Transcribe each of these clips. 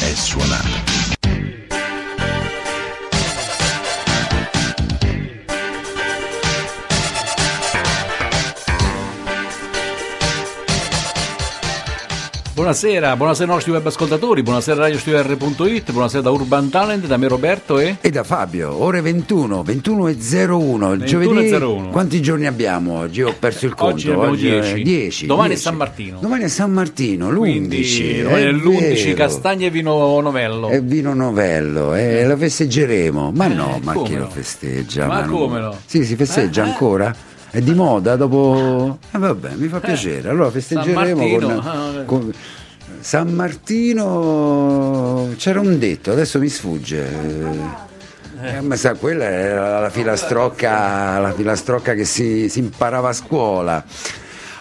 è suonata. Buonasera, buonasera nostri web ascoltatori, buonasera radiostudio.it, buonasera da Urban Talent, da me Roberto e... E da Fabio, ore 21, 21.01, il 21.01. giovedì. Quanti giorni abbiamo oggi? Ho perso il conto. Oggi abbiamo è 10. 10. Domani è 10. San Martino. Domani è San Martino, l'11. Quindi domani è l'11, vero. castagne e vino novello. È vino novello, eh, lo festeggeremo. Ma Eh, no, ma come chi no? lo festeggia? Ma no. come no? Sì, si festeggia Eh, eh. ancora? È di moda dopo... Eh, vabbè, mi fa piacere. Allora festeggeremo Martino, con, ah, con- San Martino c'era un detto, adesso mi sfugge. Eh, ma sa, quella era la filastrocca, la filastrocca che si, si imparava a scuola.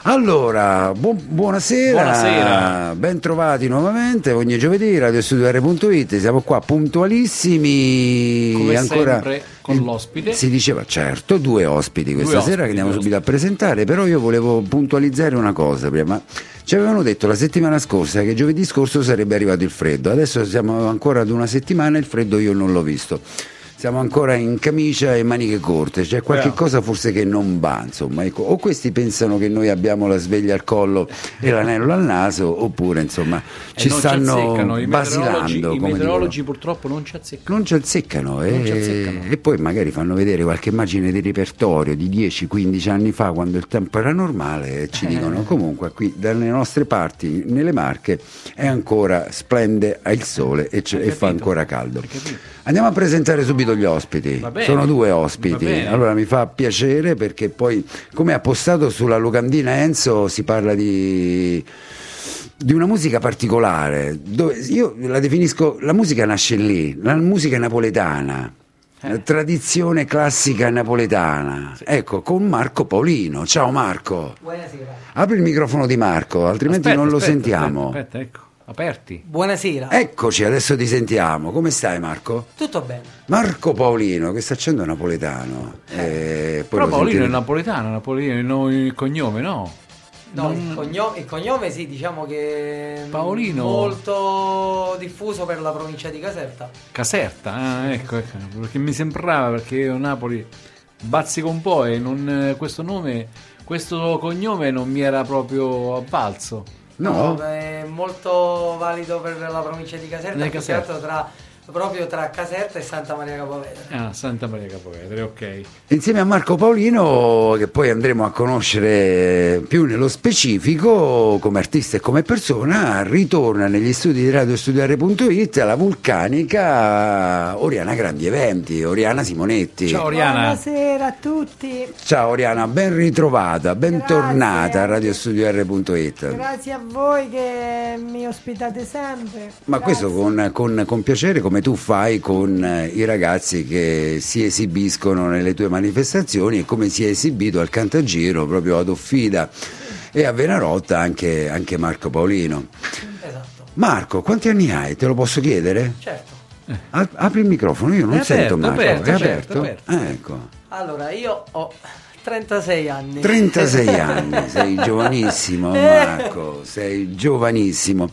Allora, bu- buonasera, Buonasera. ben trovati nuovamente ogni giovedì radiostudio.it, siamo qua puntualissimi Come ancora sempre con l'ospite. si diceva certo, due ospiti questa Due sera ospiti, che andiamo subito a presentare, però io volevo puntualizzare una cosa prima. Ci avevano detto la settimana scorsa che giovedì scorso sarebbe arrivato il freddo, adesso siamo ancora ad una settimana e il freddo io non l'ho visto. Siamo ancora in camicia e maniche corte, c'è qualche cosa forse che non va, insomma. ecco. O questi pensano che noi abbiamo la sveglia al collo e l'anello al naso, oppure insomma ci stanno azzeccano. I meteorologi, basilando. i meteorologi purtroppo non ci azzeccano. Non ci azzeccano, Non ci e, azzeccano. e poi magari fanno vedere qualche immagine di repertorio di 10-15 anni fa quando il tempo era normale e ci Eh. dicono comunque qui dalle nostre parti, nelle Marche, è ancora splende il sole e, Hai e fa ancora caldo. Andiamo a presentare subito gli ospiti. Sono due ospiti. Allora mi fa piacere perché poi, come ha postato sulla locandina Enzo, si parla di di una musica particolare, dove io la definisco, la musica nasce lì, la musica napoletana, Eh. tradizione classica napoletana, ecco, con Marco Paolino. Ciao Marco, Buonasera. apri il microfono di Marco, altrimenti Aspetta, non lo aspetta, sentiamo. Aspetta, aspetta, ecco, aperti. Buonasera. Eccoci, adesso ti sentiamo. Come stai Marco? Tutto bene. Marco Paolino, che sta accendo napoletano. Eh, poi Però Paolino è sentiremo. napoletano, Napolino il, no- il cognome, no? No, Non- il, cognome, il cognome sì, diciamo che è Paolino. molto diffuso per la provincia di Caserta. Caserta, ah, ecco, ecco, perché mi sembrava perché io Napoli bazzica un po' e non, eh, questo nome, questo cognome non mi era proprio avvalso. No? è molto valido per la provincia di Caserta, più che Caserta. altro tra, proprio tra Caserta e Santa Maria Capovetere. Ah, Santa Maria Capovetere, ok. Insieme a Marco Paolino, che poi andremo a conoscere più nello specifico come artista e come persona, ritorna negli studi di radiostudiare.it alla vulcanica Oriana Grandi Eventi, Oriana Simonetti. Ciao Oriana. Buonasera a tutti, Ciao Oriana, ben ritrovata, bentornata a radiostudiare.it. grazie a voi che mi ospitate sempre. Ma Grazie. questo con, con- con piacere come tu fai con eh, i ragazzi che si esibiscono nelle tue manifestazioni e come si è esibito al Cantagiro proprio ad Offida e a Venarotta anche, anche Marco Paolino. Esatto, Marco, quanti anni hai? Te lo posso chiedere? certo. A- apri il microfono, io non È sento aperto, Marco. aperto, è aperto, aperto? aperto. Ah, ecco. Allora, io ho 36 anni. 36 anni, sei giovanissimo Marco, sei giovanissimo.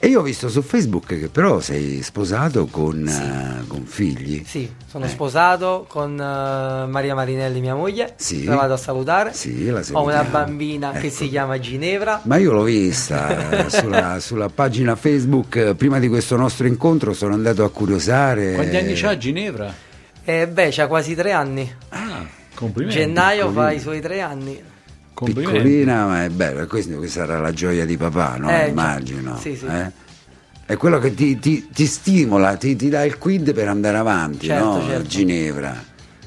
E io ho visto su Facebook che però sei sposato con, eh, con figli. Sì, sono Eh. sposato con eh, Maria Marinelli, mia moglie. Sì. La vado a salutare. Sì, la Ho una bambina che Ecco. si chiama Ginevra. Ma io l'ho vista eh, sulla, sulla pagina Facebook, eh, prima di questo nostro incontro sono andato a curiosare. Quanti anni c'ha Ginevra? E beh, c'ha quasi tre anni. Ah, complimenti. Gennaio fa piccolina. i suoi tre anni. Piccolina, ma è bella, questa, questa sarà la gioia di papà, no? Eh, Immagino. sì, sì. eh? È quello che ti, ti- ti stimola, ti, ti dà il quid per andare avanti, Certo, no? certo. Ginevra.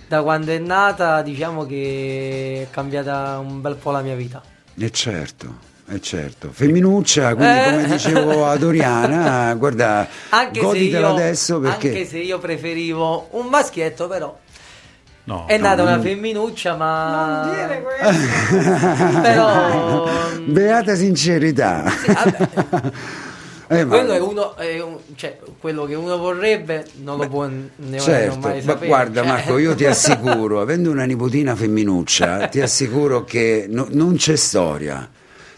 Da quando è nata, diciamo che è cambiata un bel po' la mia vita. E certo, Eh certo, femminuccia, quindi Eh. come dicevo a Doriana, guarda, Anche se, goditela io, adesso perché... anche se io preferivo un maschietto, però. No. È nata no, una femminuccia, ma. Non dire questo. Però. Beata sincerità. vabbè. Eh, ma- quello è uno. è un- cioè, quello che uno vorrebbe non lo può ne- Certo, mai ma sapere. guarda cioè. Marco, io ti assicuro, avendo una nipotina femminuccia, ti assicuro che no- non c'è storia.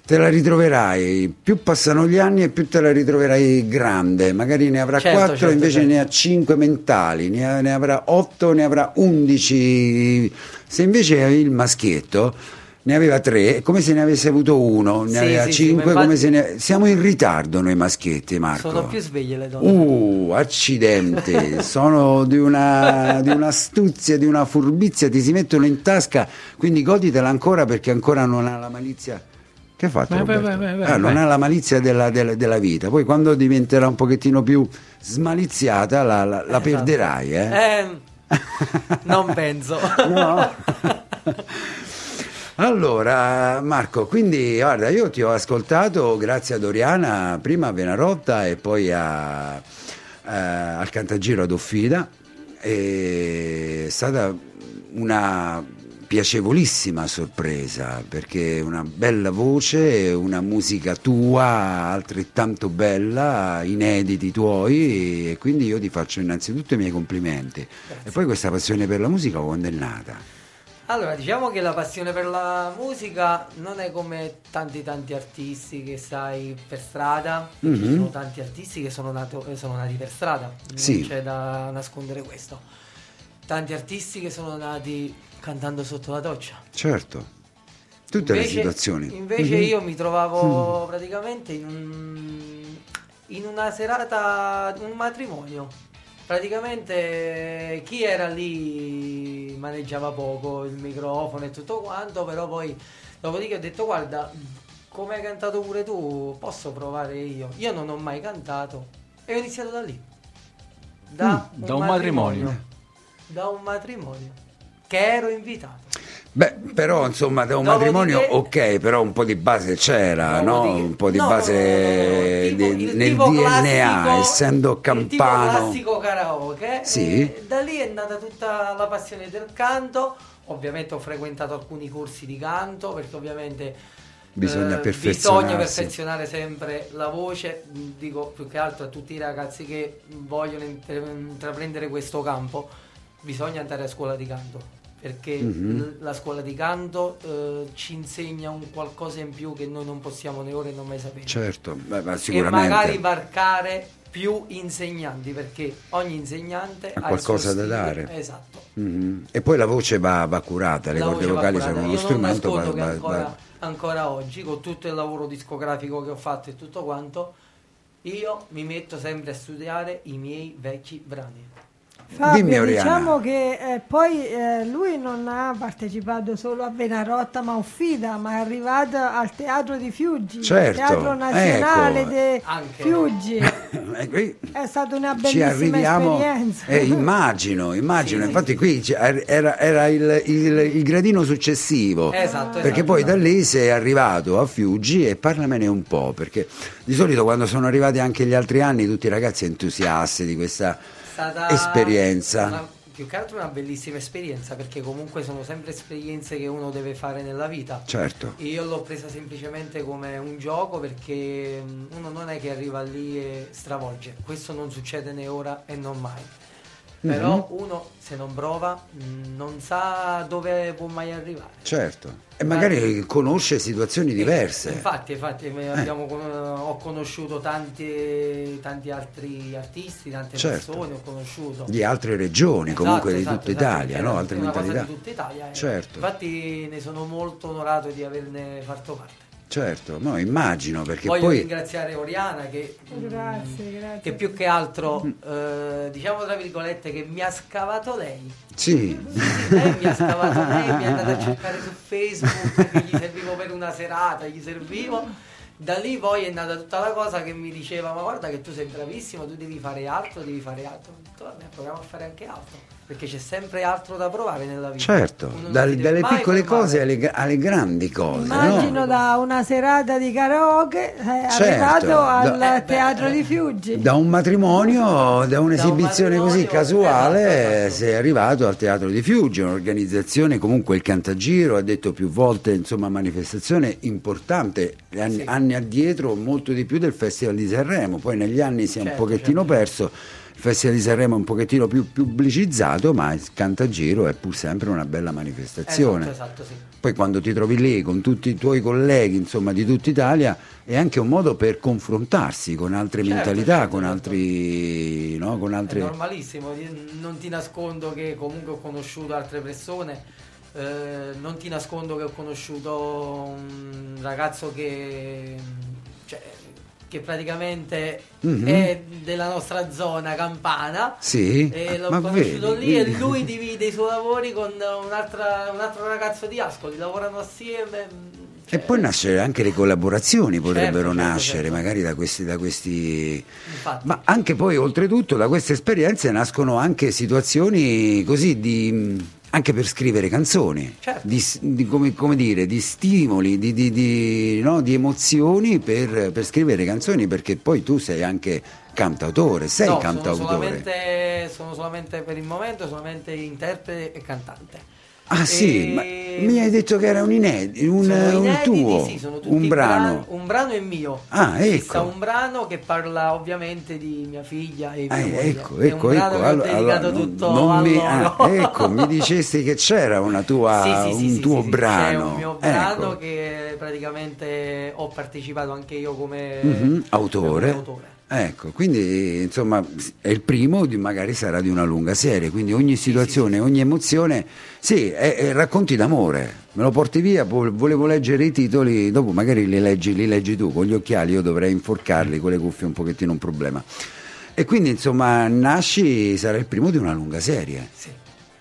Te la ritroverai, più passano gli anni e più te la ritroverai grande, magari ne avrà Certo, 4, certo, invece certo. ne ha 5 mentali, ne, ha- ne avrà 8, ne avrà 11. Se invece il maschietto, ne aveva 3, come se ne avesse avuto uno, ne Sì, aveva sì, sì, 5, ma come se ne... Siamo in ritardo noi maschietti, Marco. Sono più sveglie le donne. Uh, accidente, sono di una, di un'astuzia, di una furbizia, ti si mettono in tasca, quindi goditela ancora perché ancora non ha la malizia. Che hai fatto? Roberto? vai, vai, Ah, non ha la malizia della, della- della vita, poi quando diventerà un pochettino più smaliziata la, la- la Esatto. perderai. Eh? Eh, non penso. No. Allora, Marco, quindi guarda, io ti ho ascoltato grazie a Doriana, prima a Venarotta e poi a- eh, al Cantagiro ad Offida. È stata una piacevolissima sorpresa perché una bella voce, una musica tua altrettanto bella, inediti tuoi e quindi io ti faccio innanzitutto i miei complimenti. E poi questa passione per la musica quando è nata? Allora, diciamo che la passione per la musica non è come tanti tanti artisti che sai per strada, Mhm. ci sono tanti artisti che sono, nato- eh, sono nati per strada, non Sì. c'è da nascondere questo. Tanti artisti che sono nati cantando sotto la doccia. Certo, tutte le Invece- situazioni. Invece Mhm. io mi trovavo praticamente in, un- in una serata, un matrimonio. Praticamente chi era lì maneggiava poco il microfono e tutto quanto, però poi dopodiché ho detto guarda, come hai cantato pure tu, posso provare io. Io non ho mai cantato e ho iniziato da lì. Da, Mm, da un matrimonio. Da un matrimonio. Che ero invitato. Beh, però insomma da un Dopodiché- matrimonio ok, però un po' di base c'era, no? Dopodiché- Un po' di no, base no, no, tipo- di- il nel DNA, classico- essendo Il campano. classico karaoke. Sì. da lì è nata tutta la passione del canto. Ovviamente ho frequentato alcuni corsi di canto perché ovviamente Bisogna eh, bisogna perfezionare sempre la voce. Dico più che altro a tutti i ragazzi che vogliono intra- intraprendere questo campo, bisogna andare a scuola di canto. Perché Mhm. l- la scuola di canto eh, ci insegna un qualcosa in più che noi non possiamo né ora né mai sapere Certo, beh, ma e sicuramente magari varcare più insegnanti perché ogni insegnante Ha ha, qualcosa da dare. esatto Mhm. E poi la voce va, va curata, le La corde vocali curata. sono uno io non strumento. va- che va- ancora, va- ancora oggi con tutto il lavoro discografico che ho fatto e tutto quanto io mi metto sempre a studiare i miei vecchi brani Fabio, Dimmi, diciamo che eh, poi eh, lui non ha partecipato solo a Venarotta ma a Uffida, ma è arrivato al Teatro di Fiuggi, Certo, il Teatro Nazionale ecco. di. Fiuggi. Eh, qui È stata una ci bellissima arriviamo, esperienza. eh, immagino, immagino, Sì, infatti qui c'è- era, era il, il- il gradino successivo. esatto Perché esatto, poi da esatto. lì sei arrivato a Fiuggi e parlamene un po', perché di solito quando sono arrivati anche gli altri anni tutti i ragazzi entusiasti di questa stata esperienza. una- più che altro una bellissima esperienza perché comunque sono sempre esperienze che uno deve fare nella vita Certo, Io l'ho presa semplicemente come un gioco perché mm, uno non è che arriva lì e stravolge, questo non succede né ora e non mai. Però Mhm. uno se non prova non sa dove può mai arrivare. certo. E magari conosce situazioni diverse. Infatti, infatti eh, abbiamo con- ho conosciuto tanti, tanti altri artisti, tante Certo. persone, ho conosciuto. Di altre regioni, Esatto, comunque di esatto, tutta esatto, Italia, no? Altre mentalità. di tutta Italia. eh. Certo. Infatti ne sono molto onorato di averne fatto parte. Certo, no, immagino perché Voglio poi ringraziare Oriana che, mm, Grazie, grazie. che più che altro, eh, diciamo tra virgolette, che mi ha scavato lei. sì, Sì, lei mi ha scavato lei, mi è andata a cercare su Facebook che gli servivo per una serata, gli servivo. da lì poi è nata tutta la cosa che mi diceva ma guarda che tu sei bravissimo, tu devi fare altro, devi fare altro. Ho detto vabbè proviamo a fare anche altro perché c'è sempre altro da provare nella vita. Certo, deve dalle piccole fermare. cose alle, alle grandi cose. Immagino no? da una serata di karaoke è Certo, arrivato al da- Eh, teatro eh. di Fiuggi. Da un matrimonio, da un'esibizione Da un così casuale, esatto, esatto. sei arrivato al Teatro di Fiuggi, un'organizzazione comunque il Cantagiro, ha detto più volte, insomma, manifestazione importante, anni, Sì. anni addietro molto di più del Festival di Sanremo, poi negli anni si è un Certo, pochettino certo. perso, il Festival di Sanremo è un pochettino più pubblicizzato, ma il Cantagiro è pur sempre una bella manifestazione. Esatto, esatto, sì. Poi quando ti trovi lì con tutti i tuoi colleghi, insomma, di tutta Italia, è anche un modo per confrontarsi con altre Certo, mentalità, certo, con certo. altri, no? con È altre... normalissimo, di- non ti nascondo che comunque ho conosciuto altre persone, eh, non ti nascondo che ho conosciuto un ragazzo che, cioè, che praticamente Mhm. è della nostra zona campana. Sì, E l'ho ma conosciuto vedi, lì vedi. e lui divide i suoi lavori con un altro ragazzo di Ascoli, lavorano assieme. E cioè, poi nascere anche le collaborazioni potrebbero certo, nascere, certo. magari da questi, da questi... Ma anche poi, oltretutto, da queste esperienze nascono anche situazioni così di... anche per scrivere canzoni, Certo. di, di- come, come dire, di stimoli, di, di- di- no, di emozioni per, per scrivere canzoni, perché poi tu sei anche cantautore, sei No, cantautore. Sono solamente, sono solamente per il momento, solamente interprete e cantante. Ah sì, ma mi hai detto che era un inedito, un, un tuo, sì, sono tutti un brano. bran- un brano è mio. Ah, ecco. un brano che parla ovviamente di mia figlia e mia Eh, moglie. ecco, È ecco, un brano ecco. allora- dedicato allora, tutto non a mi, loro. ah, ecco, mi dicesti che c'era una tua, Sì, sì, un sì, tuo sì, sì, brano. Un mio brano ecco. che praticamente ho partecipato anche io come, Mhm, autore. come autore. Ecco, quindi insomma è il primo, di, magari sarà di una lunga serie, quindi ogni situazione, ogni emozione, sì, è, è racconti d'amore, me lo porti via, volevo leggere i titoli, dopo magari li leggi, li leggi tu, con gli occhiali io dovrei inforcarli, con le cuffie un pochettino un problema. E quindi insomma Nasci sarà il primo di una lunga serie, Sì,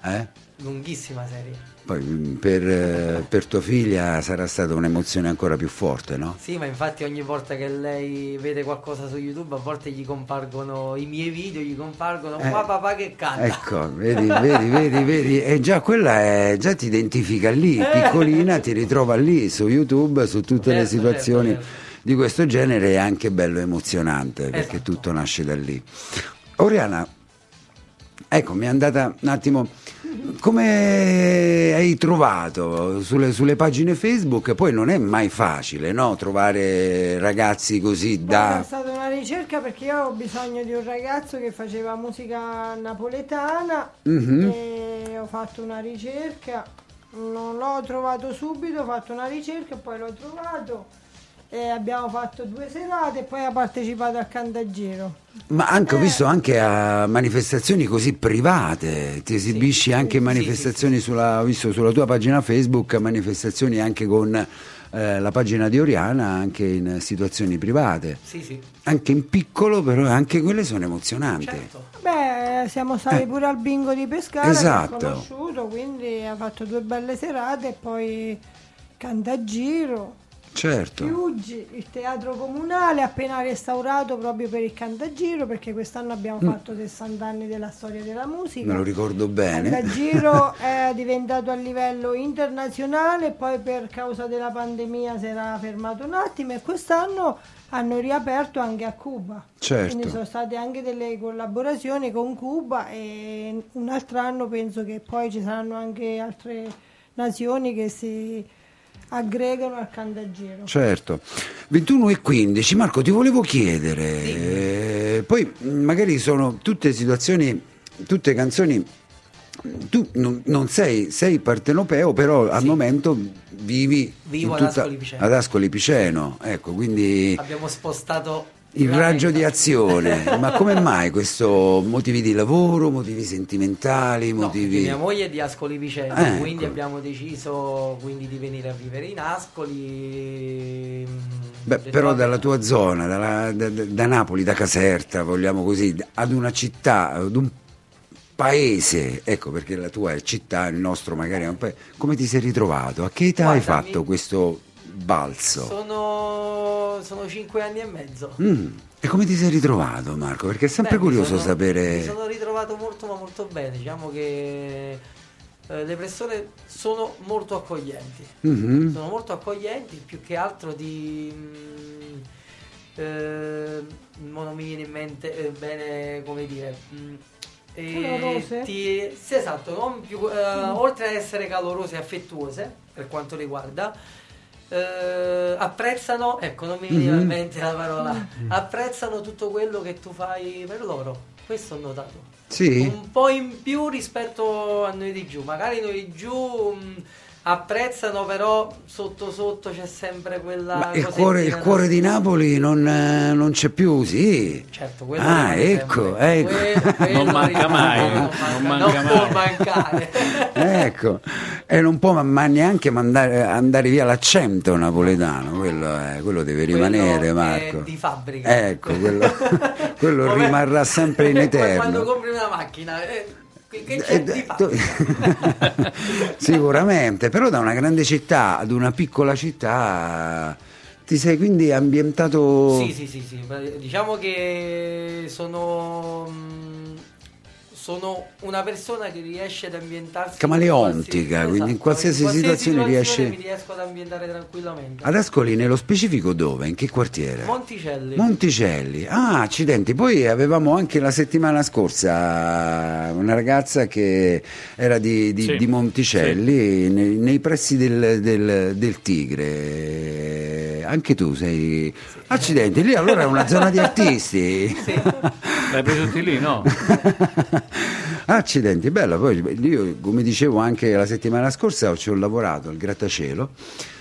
eh? lunghissima serie. Poi mm, per, eh, per tua figlia sarà stata un'emozione ancora più forte, no? Sì, ma infatti ogni volta che lei vede qualcosa su YouTube, a volte gli compargono i miei video, gli compargono Eh, qua papà che canta. Ecco, vedi, vedi, vedi, vedi, e già quella è, già ti identifica lì, piccolina, ti ritrova lì su YouTube, su tutte le Eh. Certo, situazioni certo, certo. di questo genere, è anche bello emozionante, perché Esatto. tutto nasce da lì. Oriana, ecco, mi è andata un attimo, come hai trovato sulle, sulle pagine Facebook? Poi non è mai facile, no? Trovare ragazzi così Guarda, da... È stata una ricerca perché io ho bisogno di un ragazzo che faceva musica napoletana Mhm. e ho fatto una ricerca, non l'ho trovato subito, ho fatto una ricerca e poi l'ho trovato e abbiamo fatto due serate e poi ha partecipato al Cantagiro. Ma anche, ho Eh. visto anche a manifestazioni così private, ti esibisci sì, anche sì, manifestazioni sulla, ho visto sulla tua pagina Facebook, manifestazioni anche con eh, la pagina di Oriana, anche in situazioni private, Sì, sì, anche in piccolo, però anche quelle sono emozionanti. certo. Beh, siamo stati Eh. pure al bingo di Pescara, Esatto. che ho conosciuto, quindi ha fatto due belle serate e poi Cantagiro. Certo. Fiuggi, il teatro comunale appena restaurato proprio per il Cantagiro perché quest'anno abbiamo fatto 60 anni della storia della musica. Mm. Me lo ricordo Il bene. Cantagiro è diventato a livello internazionale, poi per causa della pandemia si era fermato un attimo e quest'anno hanno riaperto anche a Cuba. Certo. Quindi sono state anche delle collaborazioni con Cuba e un altro anno penso che poi ci saranno anche altre nazioni che si aggregano al Cantagiro. Certo, 21 e 15, Marco ti volevo chiedere, eh, poi magari sono tutte situazioni, tutte canzoni, tu non, non sei, sei partenopeo, però al Sì. momento vivi Vivo in ad Ascoli Piceno. ad Ascoli Piceno, ecco, quindi Abbiamo spostato il raggio di azione, ma come mai questo? Motivi di lavoro, motivi sentimentali, No, motivi... mia moglie è di Ascoli Vicento, Eh, quindi ecco. abbiamo deciso quindi di venire a vivere in Ascoli. mm, Beh, però dalla tua zona, dalla- da, da- Napoli, da Caserta, vogliamo così, ad una città, ad un paese, ecco perché la tua è città, il nostro magari è un paese, come ti sei ritrovato? A che età hai Guarda, fatto mi- questo balzo? Sono, sono cinque anni e mezzo. Mm. E come ti sei ritrovato Marco? Perché è sempre Beh, mi curioso sono- sapere... Mi sono ritrovato molto ma molto bene, diciamo che eh, le persone sono molto accoglienti. Mhm. Sono molto accoglienti, più che altro di... mm, eh, non mi viene in mente eh, bene come dire... mm, e Calorose? ti- sì, esatto, non più- eh, oltre ad essere calorose e affettuose per quanto riguarda, eh, apprezzano, ecco non mi veniva in Mhm. mente la parola, apprezzano tutto quello che tu fai per loro. Questo ho notato. Sì? Un po' in più rispetto a noi di giù. Magari noi di giù mh, apprezzano, però sotto sotto c'è sempre quella. Ma il cuore, il cuore di Napoli non, eh, non c'è più, sì. Certo, quello Ah, rimane ecco, sempre. ecco. Que- quello Non manca mai, quello non manca- manca non può mai. mancare. Ecco, e non può ma- ma neanche mandare, andare via l'accento napoletano, quello, è- quello deve rimanere Quello Marco. È di fabbrica. Ecco, quello, quello rimarrà sempre in come Quando eterno. compri una macchina, eh, Eh, fabbrica? Sicuramente, però da una grande città ad una piccola città ti sei quindi ambientato... Sì, sì, sì, sì. Diciamo che sono, mh, sono una persona che riesce ad ambientarsi Camaleontica, in quindi in qualsiasi situazione riesce- mi riesco ad ambientare tranquillamente. Ad Ascoli nello specifico dove? In che quartiere? Monticelli. Monticelli, ah accidenti, poi avevamo anche la settimana scorsa una ragazza che era di, di- Sì, di Monticelli nei, nei pressi del, del- del Tigre, anche tu sei... Accidenti, lì allora è una zona di artisti. L'hai preso tutti lì, no? Accidenti, bella, poi io come dicevo anche la settimana scorsa ci ho lavorato al grattacielo,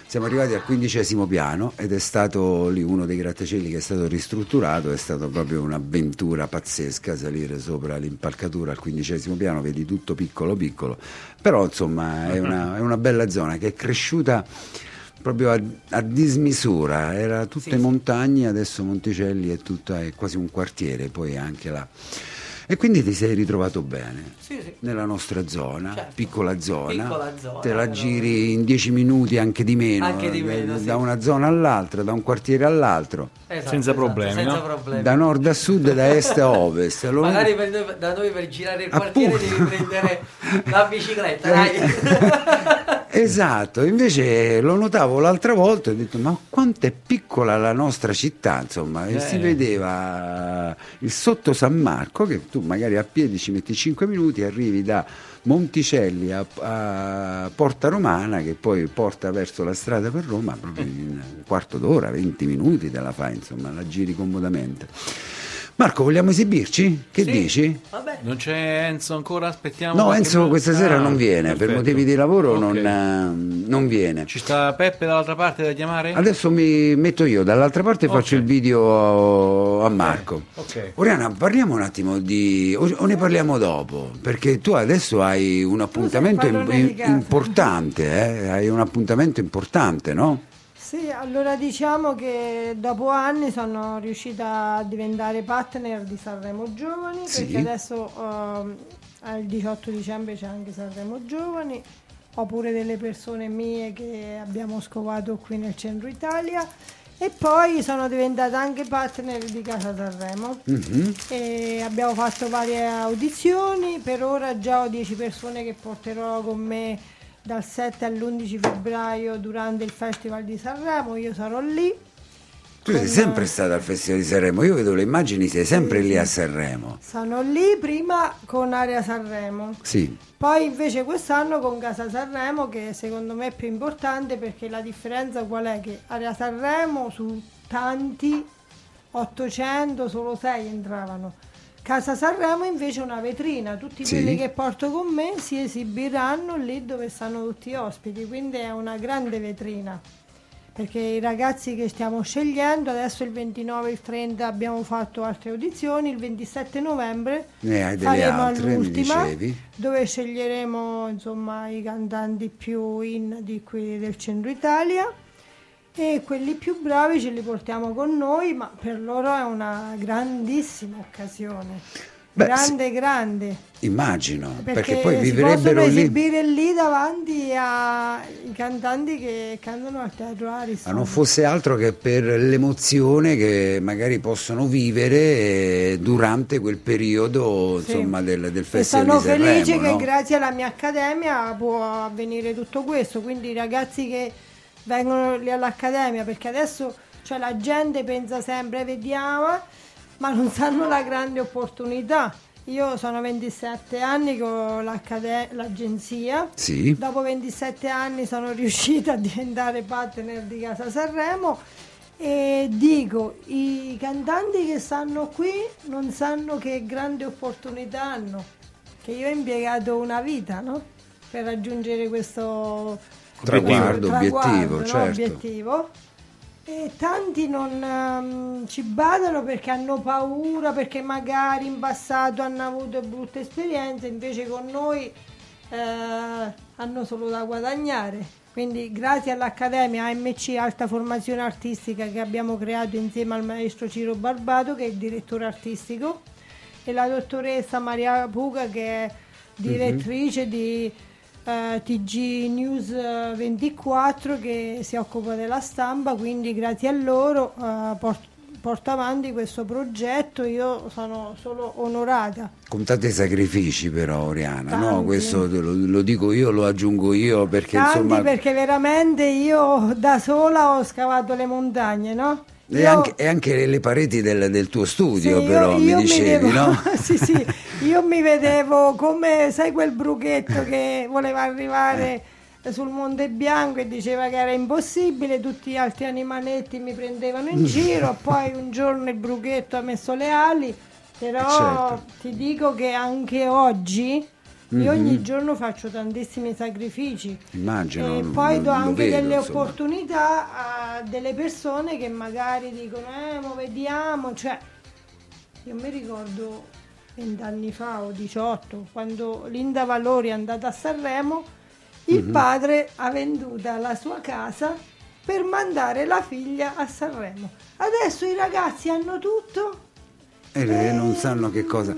siamo arrivati al quindicesimo piano ed è stato lì uno dei grattacieli che è stato ristrutturato, è stata proprio un'avventura pazzesca salire sopra l'impalcatura al quindicesimo piano, vedi tutto piccolo piccolo, però insomma è una, è una bella zona che è cresciuta proprio a, a dismisura, era tutte Sì, montagne, adesso Monticelli è, tutta, è quasi un quartiere, poi anche là. E quindi ti sei ritrovato bene Sì, sì. nella nostra zona, Certo. piccola zona, Piccola zona, te la però- giri in dieci minuti, anche di meno, Anche di eh, meno, da, sì. da una zona all'altra, da un quartiere all'altro, Esatto, Senza esatto, problemi, senza no? problemi. da nord a sud, da est a ovest. Allora- Magari per noi- da noi per girare il quartiere Appunto. devi prendere la bicicletta, dai. Esatto, invece lo notavo l'altra volta e ho detto ma quanto è piccola la nostra città, insomma, e Eh. si vedeva il sotto San Marco che tu magari a piedi ci metti 5 minuti, arrivi da Monticelli a, a Porta Romana che poi porta verso la strada per Roma proprio in un quarto d'ora, 20 minuti te la fai, insomma, la giri comodamente. Marco, vogliamo esibirci? Che Sì. dici? Vabbè. Non c'è Enzo ancora? Aspettiamo. No, Enzo minuto? questa sera Ah, non viene, per perfetto. motivi di lavoro Ok. non, eh, non viene. Ci sta Peppe dall'altra parte da chiamare? Adesso mi metto io dall'altra parte e Ok. faccio il video a Marco. Ok. Oriana, parliamo un attimo di. o, o ne parliamo dopo? Perché tu adesso hai un appuntamento casa. importante, eh? hai un appuntamento importante, no? Sì, allora diciamo che dopo anni sono riuscita a diventare partner di Sanremo Giovani, Sì. perché adesso ehm, al 18 dicembre c'è anche Sanremo Giovani, ho pure delle persone mie che abbiamo scovato qui nel centro Italia e poi sono diventata anche partner di Casa Sanremo. Mhm. E abbiamo fatto varie audizioni, per ora già ho 10 persone che porterò con me dal 7 all'11 febbraio durante il Festival di Sanremo, io sarò lì. Tu sei sempre stata al Festival di Sanremo, io vedo le immagini, sei sempre Sì, lì a Sanremo. Sono lì prima con Area Sanremo, Sì, poi invece quest'anno con Casa Sanremo che secondo me è più importante perché la differenza qual è? Che Area Sanremo su tanti 800 solo 6 entravano. Casa Sanremo invece è una vetrina, tutti Sì. quelli che porto con me si esibiranno lì dove stanno tutti ospiti, quindi è una grande vetrina. Perché i ragazzi che stiamo scegliendo, adesso il 29 e il 30 abbiamo fatto altre audizioni, il 27 novembre faremo altre, l'ultima dove sceglieremo insomma i cantanti più in di qui del centro Italia e quelli più bravi ce li portiamo con noi ma per loro è una grandissima occasione Beh, grande, grande. Immagino, perché, Perché, poi vivrebbero lì. esibire lì davanti ai cantanti che cantano al teatro Ma Ariston. non fosse altro che per l'emozione che magari possono vivere eh, durante quel periodo Sì. insomma, del, del E Festival sono di Sanremo. felice che no? grazie alla mia accademia può avvenire tutto questo, quindi i ragazzi che vengono lì all'accademia, perché adesso cioè, la gente pensa sempre vediamo, ma non sanno la grande opportunità. Io sono 27 anni con l'agenzia, Sì, dopo 27 anni sono riuscita a diventare partner di Casa Sanremo e dico, i cantanti che stanno qui non sanno che grande opportunità hanno, che io ho impiegato una vita no? per raggiungere questo Traguardo, questo obiettivo, no? certo. obiettivo. E tanti non ehm, ci badano perché hanno paura, perché magari in passato hanno avuto brutte esperienze, invece con noi eh, hanno solo da guadagnare. Quindi grazie all'Accademia AMC Alta Formazione Artistica che abbiamo creato insieme al maestro Ciro Barbato che è il direttore artistico e la dottoressa Maria Puga che è direttrice di eh, TG News eh, 24 che si occupa della stampa, quindi grazie a loro eh, port- porto avanti questo progetto, io sono solo onorata. con tanti sacrifici però Oriana, no? Questo lo, lo dico io, lo aggiungo io perché Tanti insomma... perché veramente io da sola ho scavato le montagne, no? E Io- anche, e anche le pareti del, del tuo studio Sì, però io- mi io dicevi, vedevo- no? sì, sì, io mi vedevo come, sai quel bruchetto che voleva arrivare sul Monte Bianco e diceva che era impossibile, tutti gli altri animaletti mi prendevano in giro, poi un giorno il bruchetto ha messo le ali, però Certo. ti dico che anche oggi io ogni giorno faccio tantissimi sacrifici. Immagino, E poi do anche vedo, delle insomma. opportunità a delle persone che magari dicono, eh, mo vediamo, cioè, io mi ricordo vent'anni fa o 18, quando Linda Valori è andata a Sanremo, il Mhm. padre ha venduta la sua casa per mandare la figlia a Sanremo. Adesso i ragazzi hanno tutto. E le- non sanno che cosa.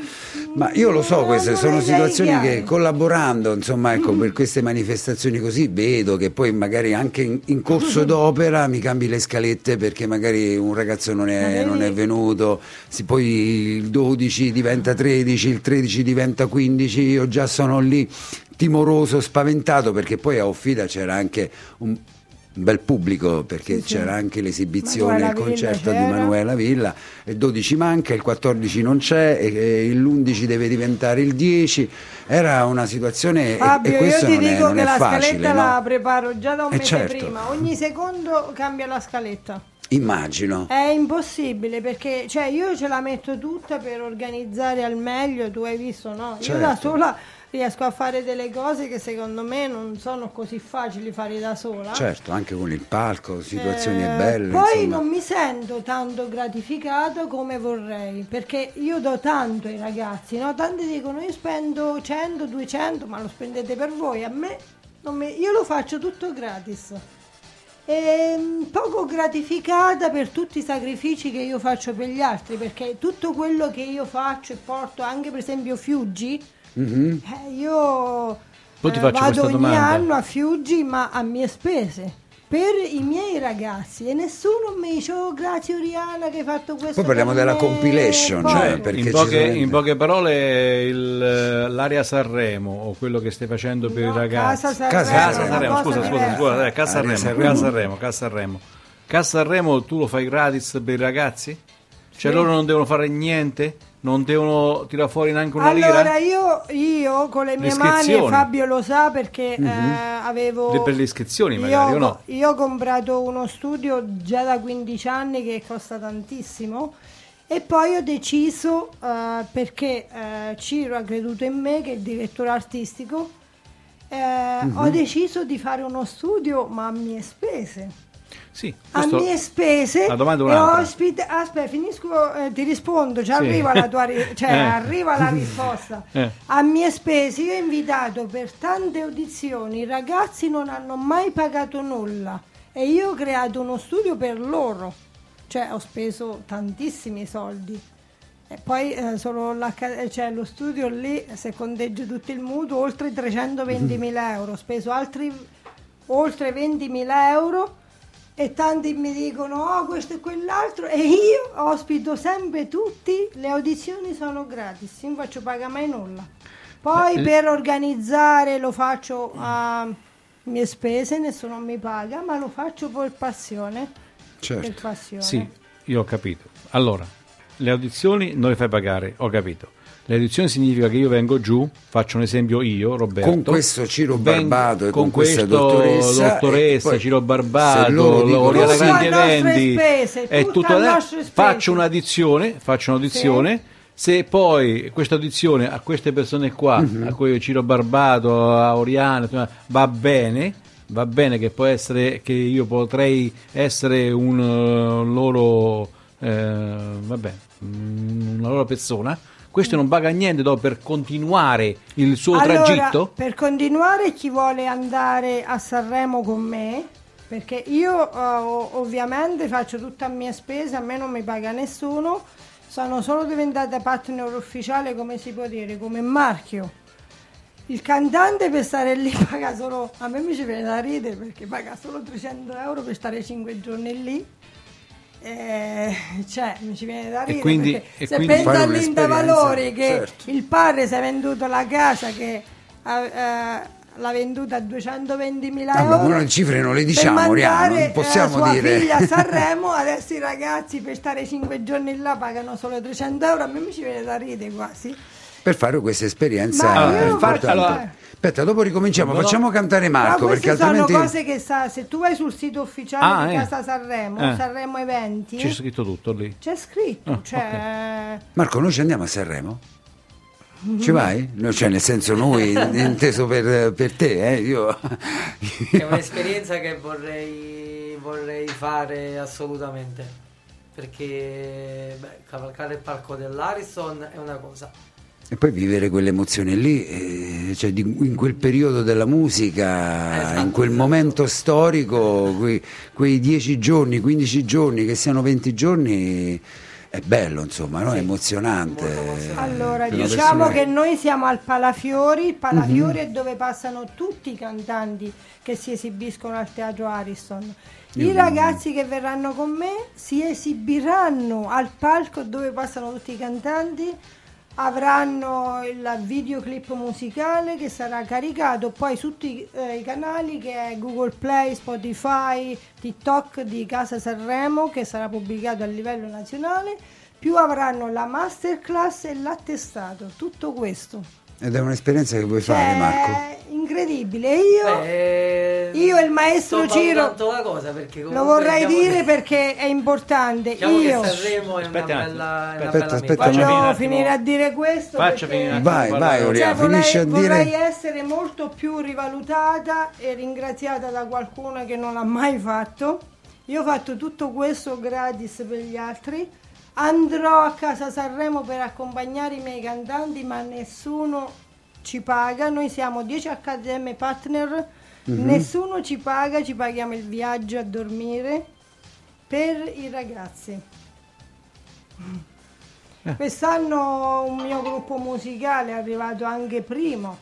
Ma io lo so, queste sono situazioni che collaborando, insomma, ecco, per queste manifestazioni così vedo che poi magari anche in, in corso d'opera mi cambi le scalette perché magari un ragazzo non è, non è venuto, si- poi il 12 diventa 13, il 13 diventa 15, io già sono lì timoroso, spaventato perché poi a Offida c'era anche un bel pubblico perché Sì, sì. c'era anche l'esibizione, Manuela il concerto Villa di. Manuela Villa, il 12 manca, il 14 non c'è, e, e l'11 deve diventare il 10. Era una situazione e- Fabio, e, questo io ti non è, dico non che è la facile. scaletta no? la preparo già da un Eh, mese certo. prima, ogni secondo cambia la scaletta. Immagino. È impossibile perché cioè, io ce la metto tutta per organizzare al meglio, tu hai visto, no? Io da Certo. sola riesco a fare delle cose che secondo me non sono così facili fare da sola. Certo, anche con il palco, situazioni Eh, belle. Poi insomma. non mi sento tanto gratificato come vorrei, perché io do tanto ai ragazzi, no? Tanti dicono io spendo 100, 200, ma lo spendete per voi, a me mi- io lo faccio tutto gratis. E mm, poco gratificata per tutti i sacrifici che io faccio per gli altri, perché tutto quello che io faccio e porto anche per esempio Fiuggi, Mhm. eh, io Poi ti eh, vado ogni domanda. anno a Fiuggi ma a mie spese per i miei ragazzi e nessuno mi dice oh grazie Oriana che hai fatto questo Poi parliamo della me". compilation, cioè, perché in, poche, in poche parole il- l'area Sanremo o quello che stai facendo per No, i ragazzi Casa Sanremo, Casa Casa Sanremo, scusa, scusa, scusa, eh. Casa Sanremo, Casa Sanremo. Casa Sanremo tu lo fai gratis per i ragazzi? Cioè Sì. loro non devono fare niente? Non devono tirare fuori neanche una allora lira? io, io con le mie mani. Fabio lo sa perché eh, avevo... Per le iscrizioni io, magari, o no? io ho comprato uno studio già da 15 anni che costa tantissimo e poi ho deciso, eh, perché eh, Ciro ha creduto in me, che è il direttore artistico, Mhm. ho deciso di fare uno studio ma a mie spese. Sì, A mie spese e ospite aspetta finisco eh, ti rispondo ci Sì. arriva la tua ri- cioè Eh. arriva la risposta Eh. a mie spese io ho invitato per tante audizioni i ragazzi non hanno mai pagato nulla e io ho creato uno studio per loro cioè ho speso tantissimi soldi E poi eh, solo eh, cioè, lo studio lì, se conteggio tutto il mutuo, oltre 320.000 euro. Ho speso altri oltre 20.000 euro e tanti mi dicono oh questo e quell'altro e io ospito sempre tutti, le audizioni sono gratis, non faccio pagare mai nulla. Poi Eh, per organizzare lo faccio a mie spese, nessuno mi paga, ma lo faccio per passione. Certo. Per passione. Sì, io ho capito. Allora, le audizioni non le fai pagare, ho capito. Le audizioni significa che io vengo giù, faccio un esempio io, Roberto. Con questo Ciro Barbato e con questa questo dottoressa, dottoressa, poi, Ciro Barbato, loro dicono Oriana sì- Grandi Tutto a nostre Eventi, spese, è tutto adesso. Faccio un'audizione, faccio un'audizione. Se poi questa audizione a queste persone qua, Mhm. a cui Ciro Barbato, a Oriana, va bene, va bene che può essere che io potrei essere un eh, loro eh, vabbè, una loro persona. Questo non paga niente dopo per continuare il suo Allora, tragitto. per continuare chi vuole andare a Sanremo con me, perché io ov- ovviamente faccio tutte a mie spese, a me non mi paga nessuno, sono solo diventata partner ufficiale, come si può dire, come marchio. Il cantante per stare lì paga solo, a me mi ci viene da ridere perché paga solo 300 euro per stare 5 giorni lì. Eh, cioè, mi ci viene da ridere quindi- perché e se quindi pensa all'Inda un'esperienza, Valori che certo. il padre si è venduto la casa che ha- eh, l'ha venduta a 220.000 Ah, ma euro noi le cifre non le diciamo, Oriano, non eh, possiamo sua dire. figlia a Sanremo adesso i ragazzi per stare 5 giorni là pagano solo 300 euro a me mi ci viene da ridere quasi per fare questa esperienza faccio- allora- Aspetta, dopo ricominciamo, No, no. facciamo cantare Marco perché altrimenti sono cose che sa, se tu vai sul sito ufficiale Ah, di eh. Casa Sanremo Eh. Sanremo Eventi C'è scritto tutto lì. c'è scritto Ah, cioè, Marco, noi ci andiamo a Sanremo? Ci vai? No, cioè, nel senso noi, inteso per, per te, eh? Io... È un'esperienza che vorrei, vorrei fare assolutamente. Perché beh, cavalcare il palco dell'Ariston è una cosa. E poi vivere quell'emozione lì, eh, cioè di- in quel periodo della musica, Esatto, in quel esatto. momento storico, quei, quei 10 giorni, 15 giorni, che siano 20 giorni, è bello, insomma, no? è emozionante. molto emozionante. Allora, diciamo persona che noi siamo al Palafiori, il Palafiori Mhm. è dove passano tutti i cantanti che si esibiscono al Teatro Ariston. Io- I ragazzi che verranno con me si esibiranno al palco dove passano tutti i cantanti, avranno il videoclip musicale che sarà caricato poi su tutti eh, i canali che è Google Play, Spotify, TikTok di Casa Sanremo che sarà pubblicato a livello nazionale, più avranno la masterclass e l'attestato, tutto questo. Ed è un'esperienza che vuoi Cioè, fare, Marco? incredibile. E io Beh, io e il maestro sto Ciro- valutando la cosa perché lo vorrei diciamo dire che- perché è importante. Diciamo io che Sanremo è una Aspetta un attimo. bella, è una Aspetta, bella aspetta. Faccia voglio finire a dire questo. Perché- finire Vai, vai. Oriana, Cioè, finisci a dire... vorrei essere molto più rivalutata e ringraziata da qualcuno che non l'ha mai fatto. Io ho fatto tutto questo gratis per gli altri. Andrò a casa Sanremo per accompagnare i miei cantanti, ma nessuno ci paga. Noi siamo 10 HDM partner, Mhm. nessuno ci paga, ci paghiamo il viaggio a dormire per i ragazzi. Eh. Quest'anno un mio gruppo musicale è arrivato anche primo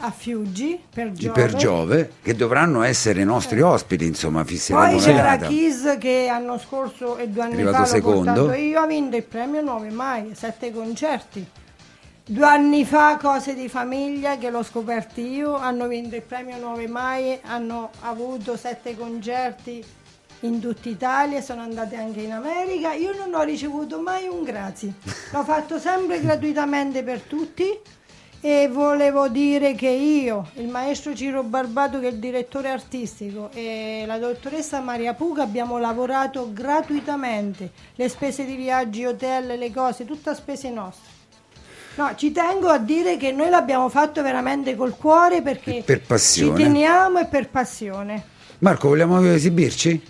a Fiuggi per Giove. per Giove, che dovranno essere i nostri ospiti, insomma, fisseremo Poi la c'era data. Kiss che l'anno scorso e due anni Arrivato fa l'ho secondo. io, ha vinto il premio 9 mai, sette concerti. Due anni fa Cose di famiglia che l'ho scoperto io, hanno vinto il premio 9 mai, hanno avuto sette concerti in tutta Italia, sono andate anche in America. Io non ho ricevuto mai un grazie, l'ho fatto sempre gratuitamente per tutti e volevo dire che io, il maestro Ciro Barbato che è il direttore artistico e la dottoressa Maria Puga abbiamo lavorato gratuitamente, le spese di viaggi, hotel, le cose, tutte spese nostre. No, ci tengo a dire che noi l'abbiamo fatto veramente col cuore perché E per passione. ci teniamo e per passione. Marco, vogliamo esibirci?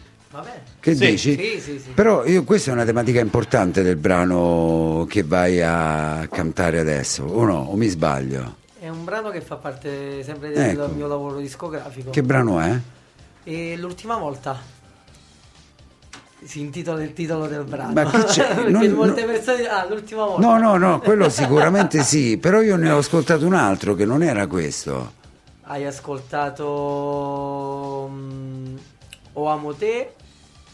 Che Sì, dici? sì, sì, sì. Però io, questa è una tematica importante del brano che vai a cantare adesso, o no? O mi sbaglio? È un brano che fa parte sempre del Ecco. mio lavoro discografico. Che brano è? E l'ultima volta. si intitola il titolo del brano. Ma chi c'è? Perché Non- molte no- persone ah, l'ultima volta. No, no, no, quello sicuramente sì, però io ne ho ascoltato un altro che non era questo. Hai ascoltato mm, O amo te?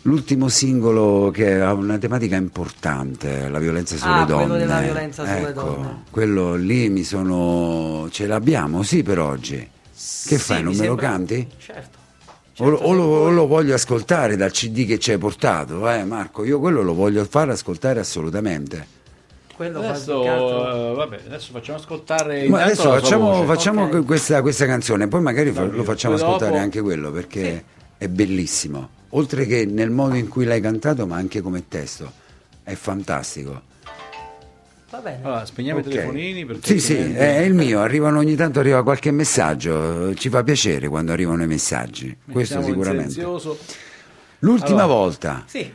L'ultimo singolo che ha una tematica importante, la violenza sulle Ah, donne. quello della violenza sulle Ecco, donne. Quello lì mi sono... ce l'abbiamo, sì, per oggi. Che Sì, fai, non me lo sembra- canti? Certo. O, lo- Certo, o lo, se o vuoi. lo voglio ascoltare dal CD che ci hai portato, eh Marco? Io quello lo voglio far ascoltare assolutamente. Quello Adesso, più che altro- eh, vabbè, adesso facciamo ascoltare Ma adesso facciamo, facciamo Ok. questa, questa canzone, poi magari fa- lo facciamo Poi ascoltare dopo- anche quello perché è bellissimo. Oltre che nel modo in cui l'hai cantato, ma anche come testo. È fantastico. Va bene. Allora, spegniamo Ok. i telefonini perché Sì, sì, è il mio. Arrivano ogni tanto arriva qualche messaggio. Ci fa piacere quando arrivano i messaggi. Questo Mettiamo in sicuramente. L'ultima Allora. volta Sì,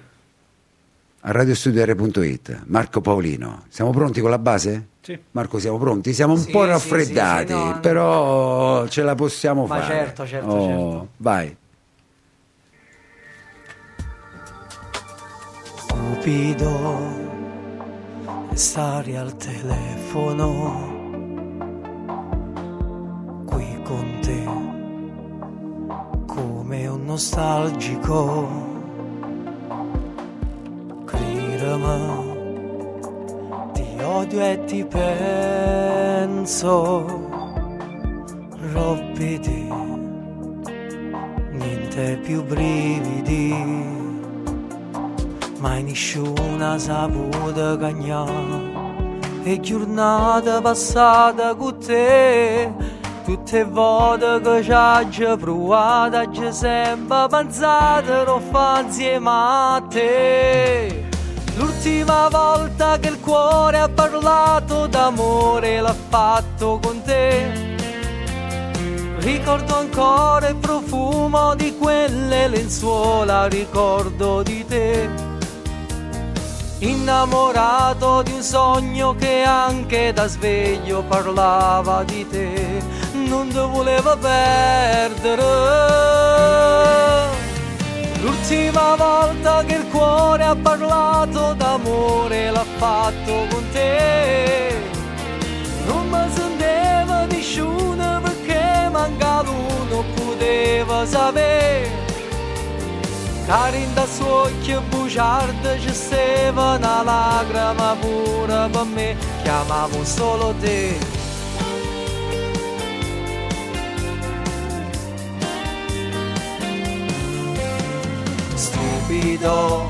a radiostudio.it Marco Paolino. Siamo pronti con la base? Sì. Marco, siamo pronti? Siamo un Sì, po' raffreddati, sì, sì, no, no. però ce la possiamo Ma fare. certo, certo, Oh, certo. Vai. Stupido stare al telefono qui con te come un nostalgico. Credimi ti odio e ti penso rompiti niente più brividi mai nessuno ha saputo cagnare e giornata passata con te tutte volte che ci hai provato ci sempre pensato lo fa insieme a te. L'ultima volta che il cuore ha parlato d'amore l'ha fatto con te. Ricordo ancora il profumo di quelle lenzuola, ricordo di te. Innamorato di un sogno che anche da sveglio parlava di te, non ti voleva perdere. L'ultima volta che il cuore ha parlato d'amore l'ha fatto con te. Non mi senteva nessuno perché mancava uno poteva sapere Cari da suo occhio bugiardo ci stava una lacrima pure per me. Chiamavo solo te. Stupido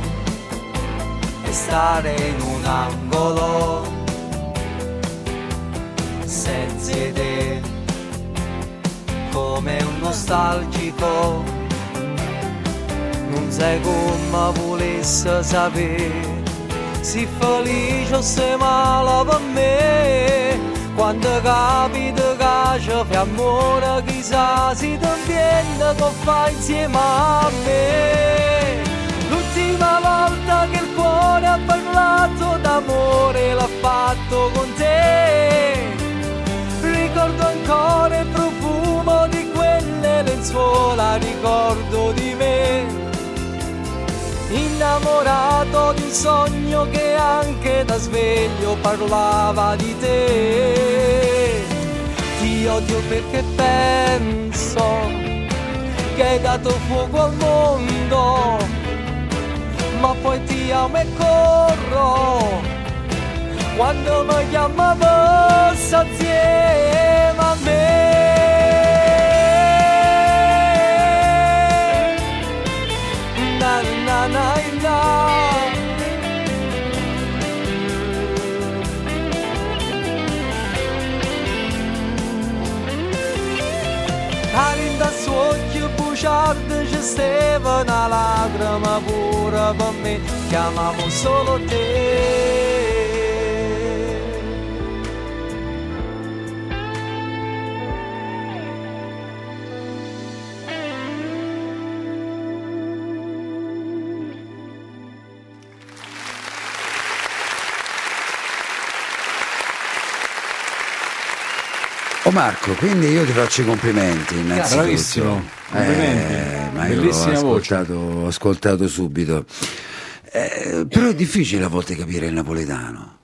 è stare in un angolo senza idee come un nostalgico non sai come volesse sapere si felice o se male per me. Quando capita che ci fa chissà si ti viene che fai insieme a me. L'ultima volta che il cuore ha parlato d'amore l'ha fatto con te. Ricordo ancora il profumo di quelle lenzuola, ricordo di me. Innamorato di un sogno che anche da sveglio parlava di te. Ti odio perché penso che hai dato fuoco al mondo, ma poi ti amo e corro quando mi chiama passa insieme a me occhio bugiardo ci stava una lacrima pure per me. Chiamavo solo te Oh Marco, quindi io ti faccio i complimenti innanzitutto. Bravissimo, complimenti. Eh, ma io Bellissima voce. ascoltato, ho ascoltato subito. Eh, però è difficile a volte capire il napoletano.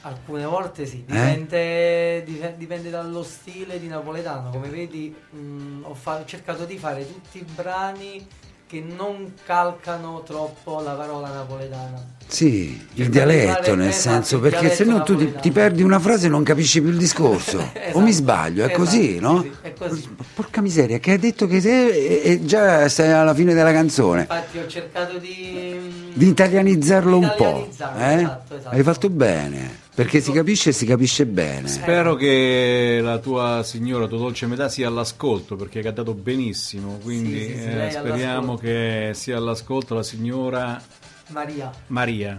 Alcune volte sì, Eh? dipende, dife- dipende dallo stile di napoletano. Come vedi, mh, ho, fa- ho cercato di fare tutti i brani che non calcano troppo la parola napoletana. Sì, il Cercare dialetto di nel senso, il perché se no tu ti, ti perdi una frase e non capisci più il discorso. Esatto, o mi sbaglio, è esatto, così, sì, no? sì, è così. Porca miseria, che hai detto che sei e, e già sei alla fine della canzone. Infatti ho cercato di... Di italianizzarlo un po'. Italianizzarlo, eh? esatto, esatto. Hai fatto bene, perché si capisce e si capisce bene. Spero che la tua signora, tua dolce metà, sia all'ascolto perché hai cantato benissimo. Quindi Sì, sì, sì, eh, speriamo che sia all'ascolto la signora Maria. Maria.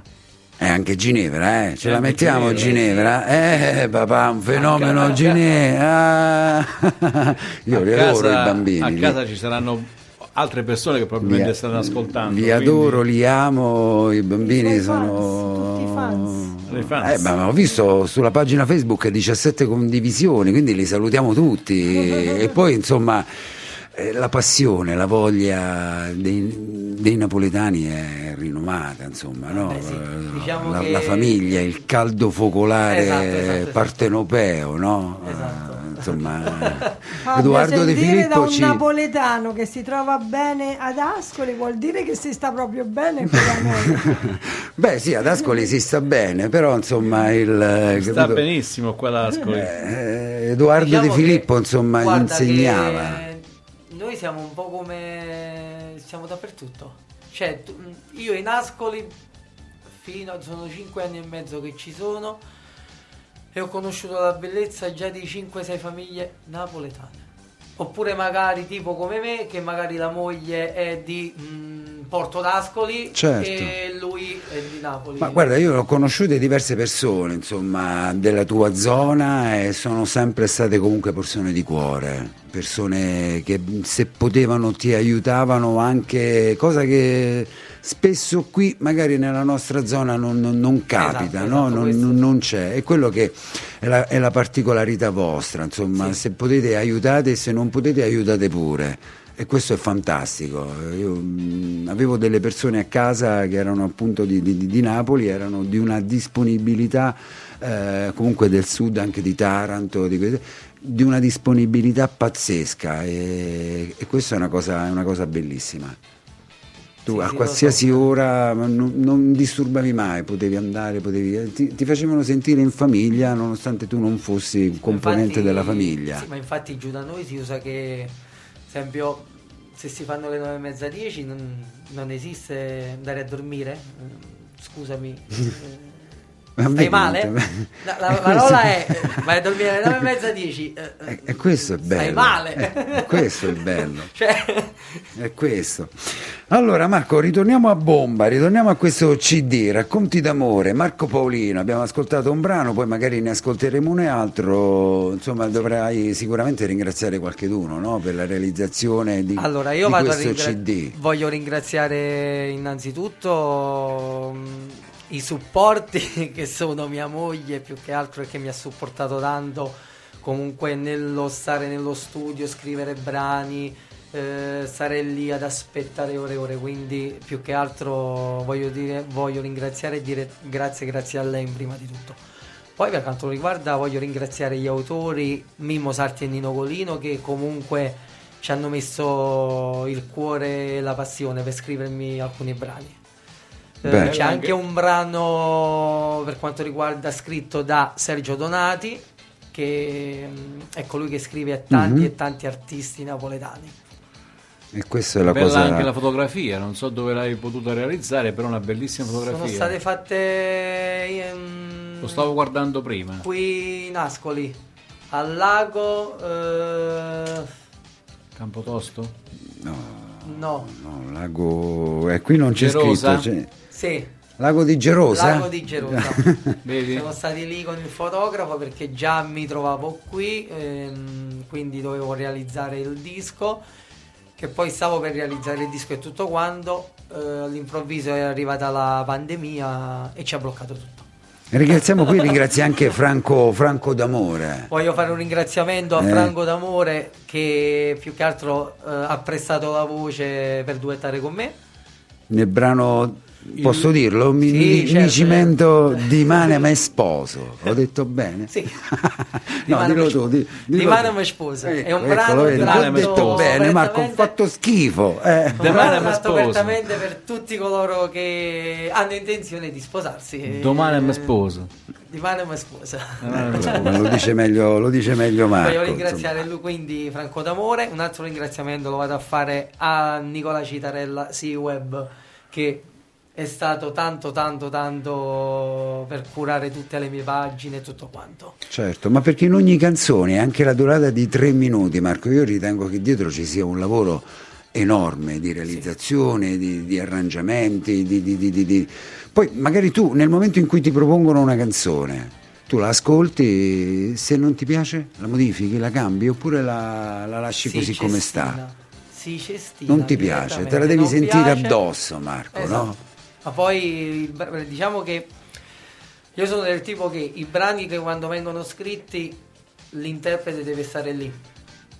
E anche Ginevra, eh? Ce la Anche mettiamo Ginevra. Ginevra? Eh, papà, un fenomeno Ginevra. Ah. Io a li casa, adoro i bambini. A li- casa ci saranno altre persone che probabilmente stanno ascoltando. Li quindi- adoro, li amo, i bambini sono... fans, tutti fans. Eh, ma ho visto sulla pagina Facebook 17 condivisioni, quindi li salutiamo tutti. e poi insomma eh, la passione, la voglia dei, dei napoletani è rinomata, insomma, no? Beh, sì, Eh, diciamo la, che- la famiglia, il caldo focolare Esatto, esatto, esatto. partenopeo, no? Esatto. Insomma, Fabio, Edoardo De sentire da Filippo un ci... napoletano che si trova bene ad Ascoli vuol dire che si sta proprio bene con. Beh sì, ad Ascoli si sta bene, però insomma il... eh, Sta capito? benissimo qua ad Ascoli. Eh, Edoardo Diciamo De Filippo che- insomma insegnava. Noi siamo un po' come siamo dappertutto. Cioè, io in Ascoli fino a sono 5 anni e mezzo che ci sono e ho conosciuto la bellezza già di 5-6 famiglie napoletane. Oppure magari tipo come me, che magari la moglie è di mm, Porto d'Ascoli Certo. e lui è di Napoli. Ma guarda, io ho conosciute diverse persone, insomma, della tua zona e sono sempre state comunque persone di cuore, persone che se potevano ti aiutavano anche, cosa che spesso qui magari nella nostra zona non, non- non capita, Esatto, no? esatto, non, non- c'è, è quello che è la, è la particolarità vostra, insomma, Sì. se potete aiutate, se non potete aiutate pure. E questo è fantastico. Io mh, avevo delle persone a casa che erano appunto di, di- di Napoli, erano di una disponibilità eh, comunque del sud, anche di Taranto, di, di una disponibilità pazzesca e, e questa è una cosa, è una cosa bellissima. Tu a qualsiasi ora non, non disturbavi mai, potevi andare, potevi, ti, ti facevano sentire in famiglia nonostante tu non fossi un componente Infatti- della famiglia. Sì, ma infatti giù da noi si usa che, ad esempio, se si fanno le 9 e mezza 10 non, non esiste andare a dormire. Eh, Scusami. Stai male? te- La, la parola è vai a dormire alle 9 e mezza 10. eh, E, e questo è bello. Stai male. Eh, questo è bello. Cioè, È questo. Allora Marco, ritorniamo a bomba, ritorniamo a questo CD, Racconti d'amore, Marco Paolino, abbiamo ascoltato un brano, poi magari ne ascolteremo un altro, insomma dovrai sicuramente ringraziare qualcheduno no? per la realizzazione di, Allora, io di vado a questo ringra- CD. voglio ringraziare innanzitutto mh, i supporti che sono mia moglie più che altro e che mi ha supportato tanto comunque nello stare nello studio, scrivere brani, eh, stare lì ad aspettare ore e ore, quindi più che altro voglio, dire, voglio ringraziare e dire grazie, grazie a lei prima di tutto. Poi per quanto riguarda voglio ringraziare gli autori Mimmo Sarti e Nino Colino che comunque ci hanno messo il cuore e la passione per scrivermi alcuni brani. Eh, Beh. c'è anche un brano per quanto riguarda scritto da Sergio Donati che mm, è colui che scrive a tanti Mhm. e tanti artisti napoletani. E questa è la Bella cosa... anche la fotografia, non so dove l'hai potuta realizzare, però una bellissima fotografia. Sono state fatte ehm, Lo stavo guardando prima. qui in Ascoli, al lago eh, Campotosto? No, no, no, lago... Eh, qui non c'è Gerosa? scritto... c'è- sì, Lago di Gerosa? Lago di Gerosa. Vedi? Siamo stati lì con il fotografo perché già mi trovavo qui, ehm, quindi dovevo realizzare il disco. Che poi stavo per realizzare il disco e tutto quanto. eh, all'improvviso è arrivata la pandemia e ci ha bloccato tutto. Ringraziamo qui, ringrazia anche Franco, Franco D'Amore. Voglio fare un ringraziamento a Eh. Franco D'Amore che più che altro eh, ha prestato la voce per duettare con me. Nel brano Posso dirlo? Mi, Sì, mi- certo, mi cimento di manema e sposo. Ho detto bene? Sì. no, Di dillo tu. di- di. Manema e sposa. È un brano Ecco, tratto ho detto bene, Marco, ho fatto schifo. eh. Un brano tratto sposo. apertamente per tutti coloro che hanno intenzione di sposarsi. Domani mi Eh, sposo. Di Manema e sposa. Ma lo dice meglio, lo dice meglio Marco. Voglio insomma. ringraziare lui quindi Franco D'Amore, un altro ringraziamento lo vado a fare a Nicola Citarella C-Web che è stato tanto tanto tanto per curare tutte le mie pagine e tutto quanto. Certo, ma perché in ogni canzone, anche la durata di tre minuti, Marco, io ritengo che dietro ci sia un lavoro enorme di realizzazione, di, di arrangiamenti, di, di- di- di- di- poi magari tu nel momento in cui ti propongono una canzone, tu la ascolti, se non ti piace la modifichi, la cambi oppure la, la lasci Sì, così come cestina. sta. Sì, cestina, Non ti piace, te la devi Non sentire piace. addosso, Marco, Esatto. no? Ma poi diciamo che io sono del tipo che i brani che quando vengono scritti l'interprete deve stare lì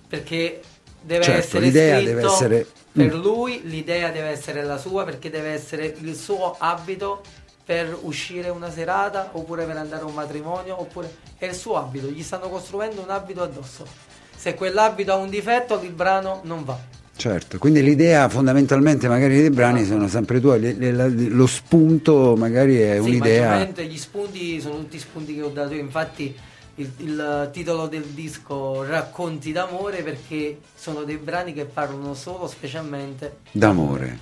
perché deve Certo, essere l'idea scritto deve essere- per Mm. lui, l'idea deve essere la sua perché deve essere il suo abito per uscire una serata oppure per andare a un matrimonio oppure è il suo abito, gli stanno costruendo un abito addosso. Se quell'abito ha un difetto, il brano non va. Certo, quindi l'idea fondamentalmente magari dei brani sono sempre tue, le- le- lo spunto magari è Sì, un'idea... gli spunti sono tutti spunti che ho dato io, infatti il, il titolo del disco Racconti d'amore perché sono dei brani che parlano solo specialmente d'amore,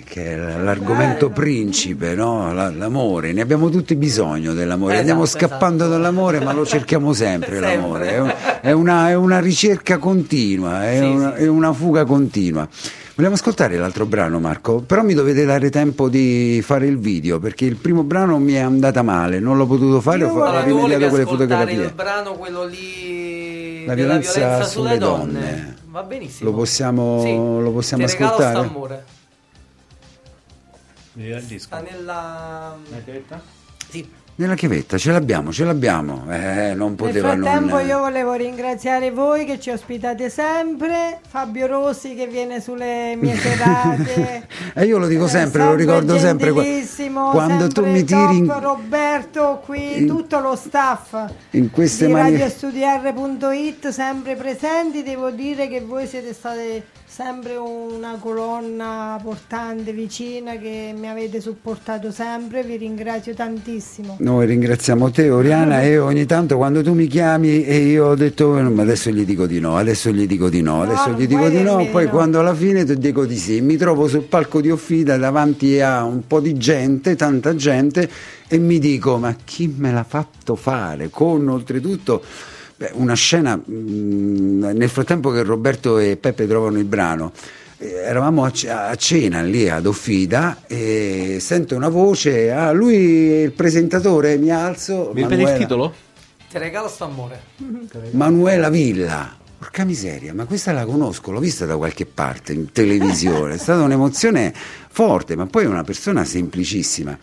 che è l'argomento principe, no? La- l'amore, ne abbiamo tutti bisogno dell'amore, Esatto, andiamo scappando esatto. dall'amore ma lo cerchiamo sempre, Sempre. l'amore, è, un- è una, è una ricerca continua, è, Sì, una, sì, è una fuga continua. Vogliamo ascoltare l'altro brano Marco, però mi dovete dare tempo di fare il video perché il primo brano mi è andata male, non l'ho potuto fare, Io ho, fa- volevo- ho Allora, tu volevi rimediato con le ascoltare fotografie. il brano quello lì La violenza violenza sulle sulle donne. donne. Va benissimo. Lo possiamo- Sì. lo possiamo ascoltare? St'amore. Il disco. Sta nella Sì. Nella chiavetta, ce l'abbiamo, ce l'abbiamo, eh, non Nel poteva frattempo non... io volevo ringraziare voi che ci ospitate sempre, Fabio Rossi che viene sulle mie serate. E io lo dico Eh, sempre, lo ricordo sempre, quando tu sempre mi tiri in, Roberto qui, in- tutto lo staff in queste di mani... radiostudiar.it sempre presenti, devo dire che voi siete state sempre una colonna portante, vicina, che mi avete supportato sempre, vi ringrazio tantissimo. Noi ringraziamo te Oriana e ogni tanto quando tu mi chiami e io ho detto "Eh, ma adesso gli dico di no, adesso gli dico di no, adesso non gli dico di no, poi no. quando alla fine ti dico di sì, mi trovo sul palco di Offida davanti a un po' di gente, tanta gente e mi dico ma chi me l'ha fatto fare con oltretutto beh, una scena mh, nel frattempo che Roberto e Peppe trovano il brano eh, eravamo a, c- a cena lì ad Offida e sento una voce, ah lui è il presentatore, mi alzo. Mi ripeti il titolo? Ti regalo st'amore. Manuela Villa. Porca miseria, ma questa la conosco, l'ho vista da qualche parte in televisione, è stata un'emozione forte, ma poi è una persona semplicissima.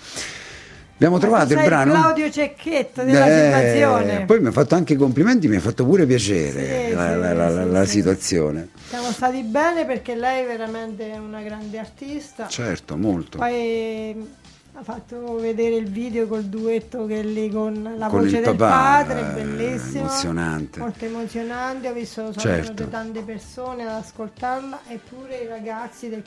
Abbiamo trovato il brano. Claudio Cecchetto della Eh, situazione. Poi mi ha fatto anche i complimenti, mi ha fatto pure piacere Sì, la, sì, la- la- sì, la situazione. Siamo stati bene perché lei è veramente una grande artista. Certo, molto. Poi ha fatto vedere il video col duetto che è lì con la Con voce del papà, padre, eh, bellissimo. emozionante. Molto emozionante, ho visto sono Certo. venute tante persone ad ascoltarla e pure i ragazzi del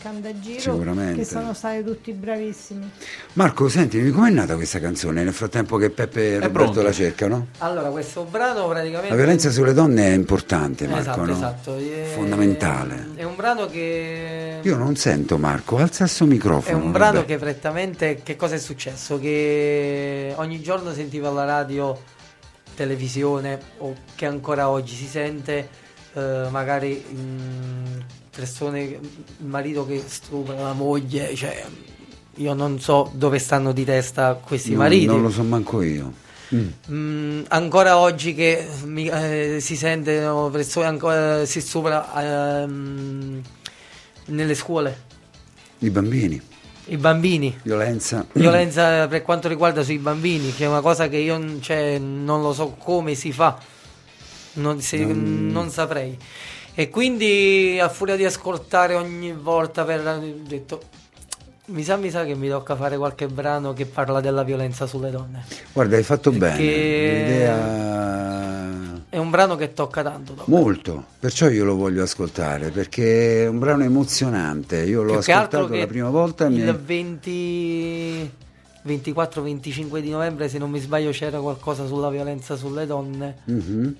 Sicuramente. che sono stati tutti bravissimi. Marco, sentimi, com'è nata questa canzone nel frattempo che Peppe e Roberto la cercano? Allora, questo brano praticamente La violenza sulle donne è importante, Marco, Esatto, no? esatto. È- Fondamentale. È un brano che Io non sento Marco, alza il suo microfono. È un brano vabbè. che prettamente che cosa è successo? Che ogni giorno sentivo alla radio, televisione o che ancora oggi si sente eh, magari mm, persone, il marito che stupra la moglie, cioè io non so dove stanno di testa questi No, mariti. Non lo so manco io. Mm. Mm, ancora oggi che mi- eh, si sentono persone ancora si stupra ehm, nelle scuole, I bambini, i bambini. violenza. violenza per quanto riguarda sui bambini, che è una cosa che io cioè, non lo so come si fa, non, se- non saprei. E quindi a furia di ascoltare ogni volta per ho detto Mi sa, mi sa che mi tocca fare qualche brano che parla della violenza sulle donne. Guarda, hai fatto Perché- bene. L'idea È un brano che tocca tanto. tocca. molto, perciò io lo voglio ascoltare perché è un brano emozionante. Io l'ho che ascoltato che la prima volta e mi il 20 24-25 di novembre, se non mi sbaglio, c'era qualcosa sulla violenza sulle donne. Mhm.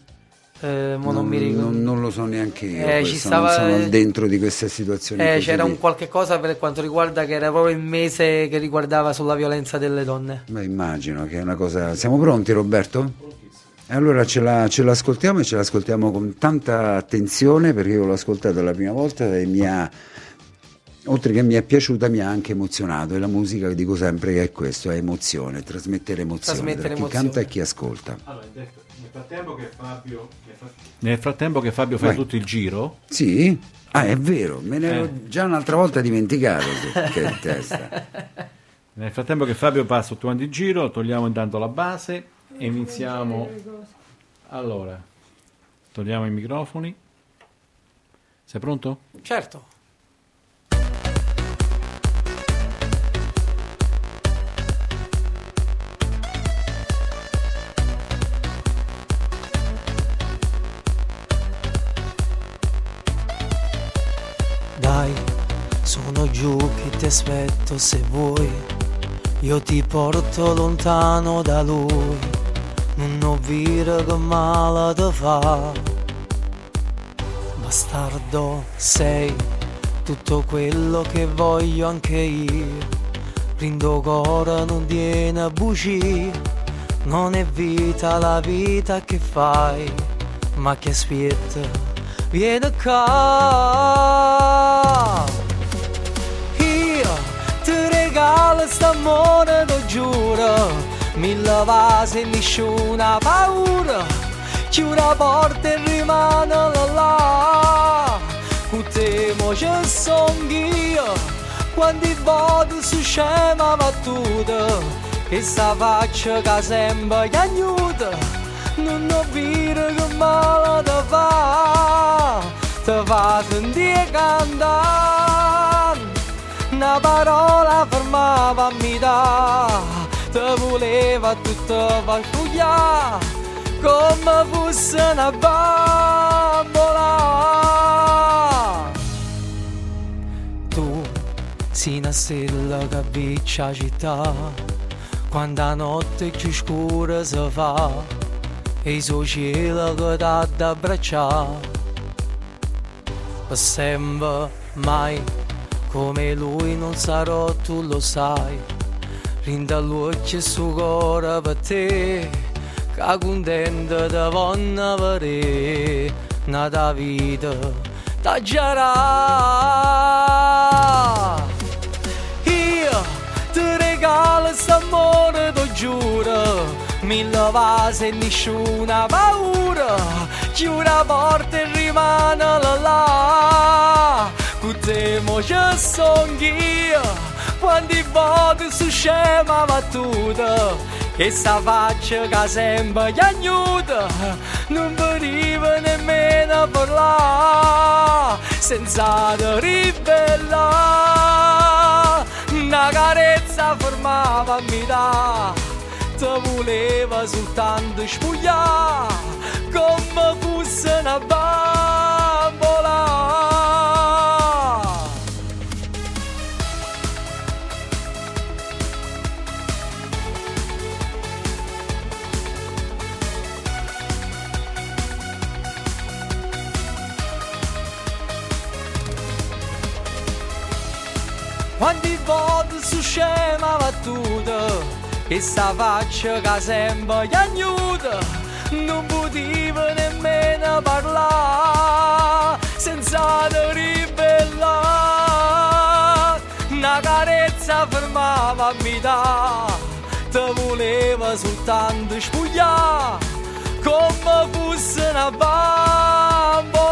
Eh, non, non, mi ricordo. non- non lo so neanche io, Eh, ci questo, stava- non sono dentro di queste situazioni. Eh, c'era un qualche cosa per quanto riguarda che era proprio il mese che riguardava sulla violenza delle donne. Beh, immagino che è una cosa. Siamo pronti, Roberto? Allora ce, la- ce l'ascoltiamo e ce l'ascoltiamo con tanta attenzione perché io l'ho ascoltata la prima volta e mi ha, oltre che mi è piaciuta, mi ha anche emozionato. E la musica, dico sempre che è questo: è emozione, trasmettere emozione Trasmettere tra chi emozione. canta e chi ascolta. Allora, nel frattempo che Fabio, nel frattempo che Fabio fa tutto il giro, Sì? Ah, è vero, me ne ero Eh. già un'altra volta dimenticato. Che, che testa. nel frattempo che Fabio passa tutto il giro, togliamo intanto la base iniziamo. Allora, togliamo i microfoni. Sei pronto? Certo. Dai, sono giù che ti aspetto se vuoi. Io ti porto lontano da lui. Non ho vira che male ti fa. Bastardo sei tutto quello che voglio anche io. Rindo cora non tiene bugie. Non è vita la vita che fai, ma che aspetta, vieni qua. Io ti regalo st'amore, lo giuro, mille vasi e nessuna paura. Chiudi la porta e rimane là là. Con te mo ci sono io, quando volte su scema battuta. Che sta faccia che sembra cagnuta, non ho vire che male ti fa. Ti fa sentire cantare una parola fermava mi Te voleva tutto far sfogliare Come fosse una bambola Tu sei una stella che avviccia la città Quando la notte più scura si fa E il suo cielo che dà da abbracciare sempre mai come lui non sarò tu lo sai rinda l'occhio e su cuore per te che contenta da vonna vedere nata vita t'aggerà io ti regalo st'amore t'ho giuro mille vasi e nessuna paura chiudi la porta e rimane là con te mo ci sono io quando volte su scema battuta che sta faccia che sembra chiagnuta non veniva nemmeno a parlare senza ribellare una carezza fermava a mi dà te voleva soltanto spugliare come fosse una bambola Quanti volte su scema battuta Che sta faccia che sembra chiagnuta Non poteva nemmeno parlare Senza te ribellare Una carezza fermava a metà Te voleva soltanto spugliare Come fosse una bambola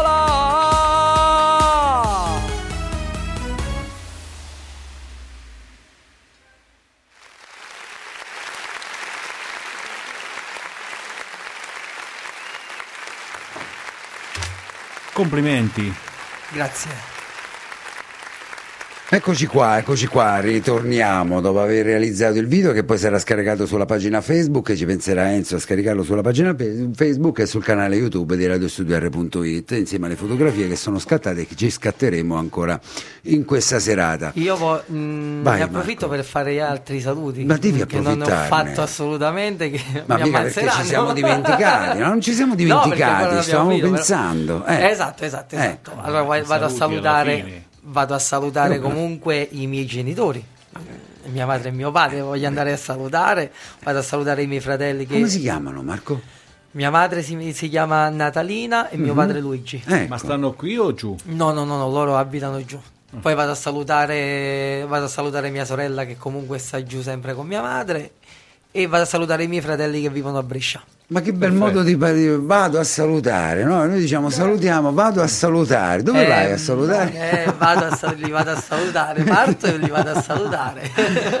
complimenti. Grazie. Eccoci qua, eccoci qua, ritorniamo dopo aver realizzato il video che poi sarà scaricato sulla pagina Facebook e ci penserà Enzo a scaricarlo sulla pagina Facebook e sul canale YouTube di radiostudio.it insieme alle fotografie che sono scattate e che ci scatteremo ancora in questa serata. Io vo- mh, Vai, ne approfitto Marco. per fare altri saluti Ma devi che non ho fatto assolutamente che Ma mi ammazzeranno. ci siamo dimenticati, no? non ci siamo No, dimenticati, abbiamo stavamo finito, però- pensando. eh. Esatto, esatto, esatto. Ecco. Allora va- vado a salutare fine. Vado a salutare comunque i miei genitori. Mia madre e mio padre voglio andare a salutare, vado a salutare i miei fratelli che Come si chiamano Marco? mia madre si, si chiama Natalina e mio padre Luigi. Ecco. Ma stanno qui o giù? No, no, no, no, loro abitano giù. Poi vado a salutare vado a salutare mia sorella che comunque sta giù sempre con mia madre e vado a salutare i miei fratelli che vivono a Brescia. Ma che bel modo di dire, vado a salutare, no? Noi diciamo salutiamo, vado a salutare. Dove Eh, vai a salutare? eh, vado a sal- li vado a salutare, parto e li vado a salutare.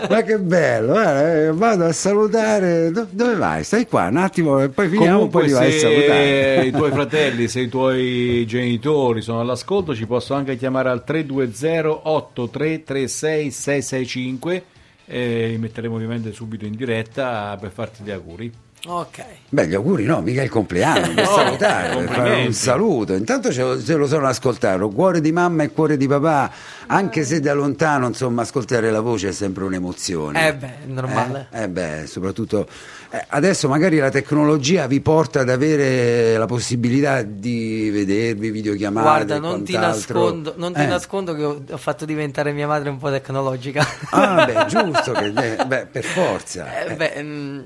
Ma che bello, guarda, eh, vado a salutare. Do- dove vai? Stai qua un attimo e poi finiamo, Comunque, poi li vai a se salutare. i tuoi fratelli, se i tuoi genitori sono all'ascolto, ci possono anche chiamare al 320-8336-665 e li metteremo ovviamente subito in diretta per farti gli auguri. Ok. Beh, gli auguri no, mica il compleanno, per No, salutare, per fare un saluto. Intanto ce lo, ce lo sono ascoltato, cuore di mamma e cuore di papà, anche se da lontano, insomma, ascoltare la voce è sempre un'emozione. Eh beh, è normale. Eh, eh beh, soprattutto eh, adesso magari la tecnologia vi porta ad avere la possibilità di vedervi, videochiamate. Guarda, non ti, nascondo, non ti Eh. nascondo che ho, ho fatto diventare mia madre un po' tecnologica. Ah, beh, giusto, che, eh, beh, per forza. Eh, Eh, beh, mm,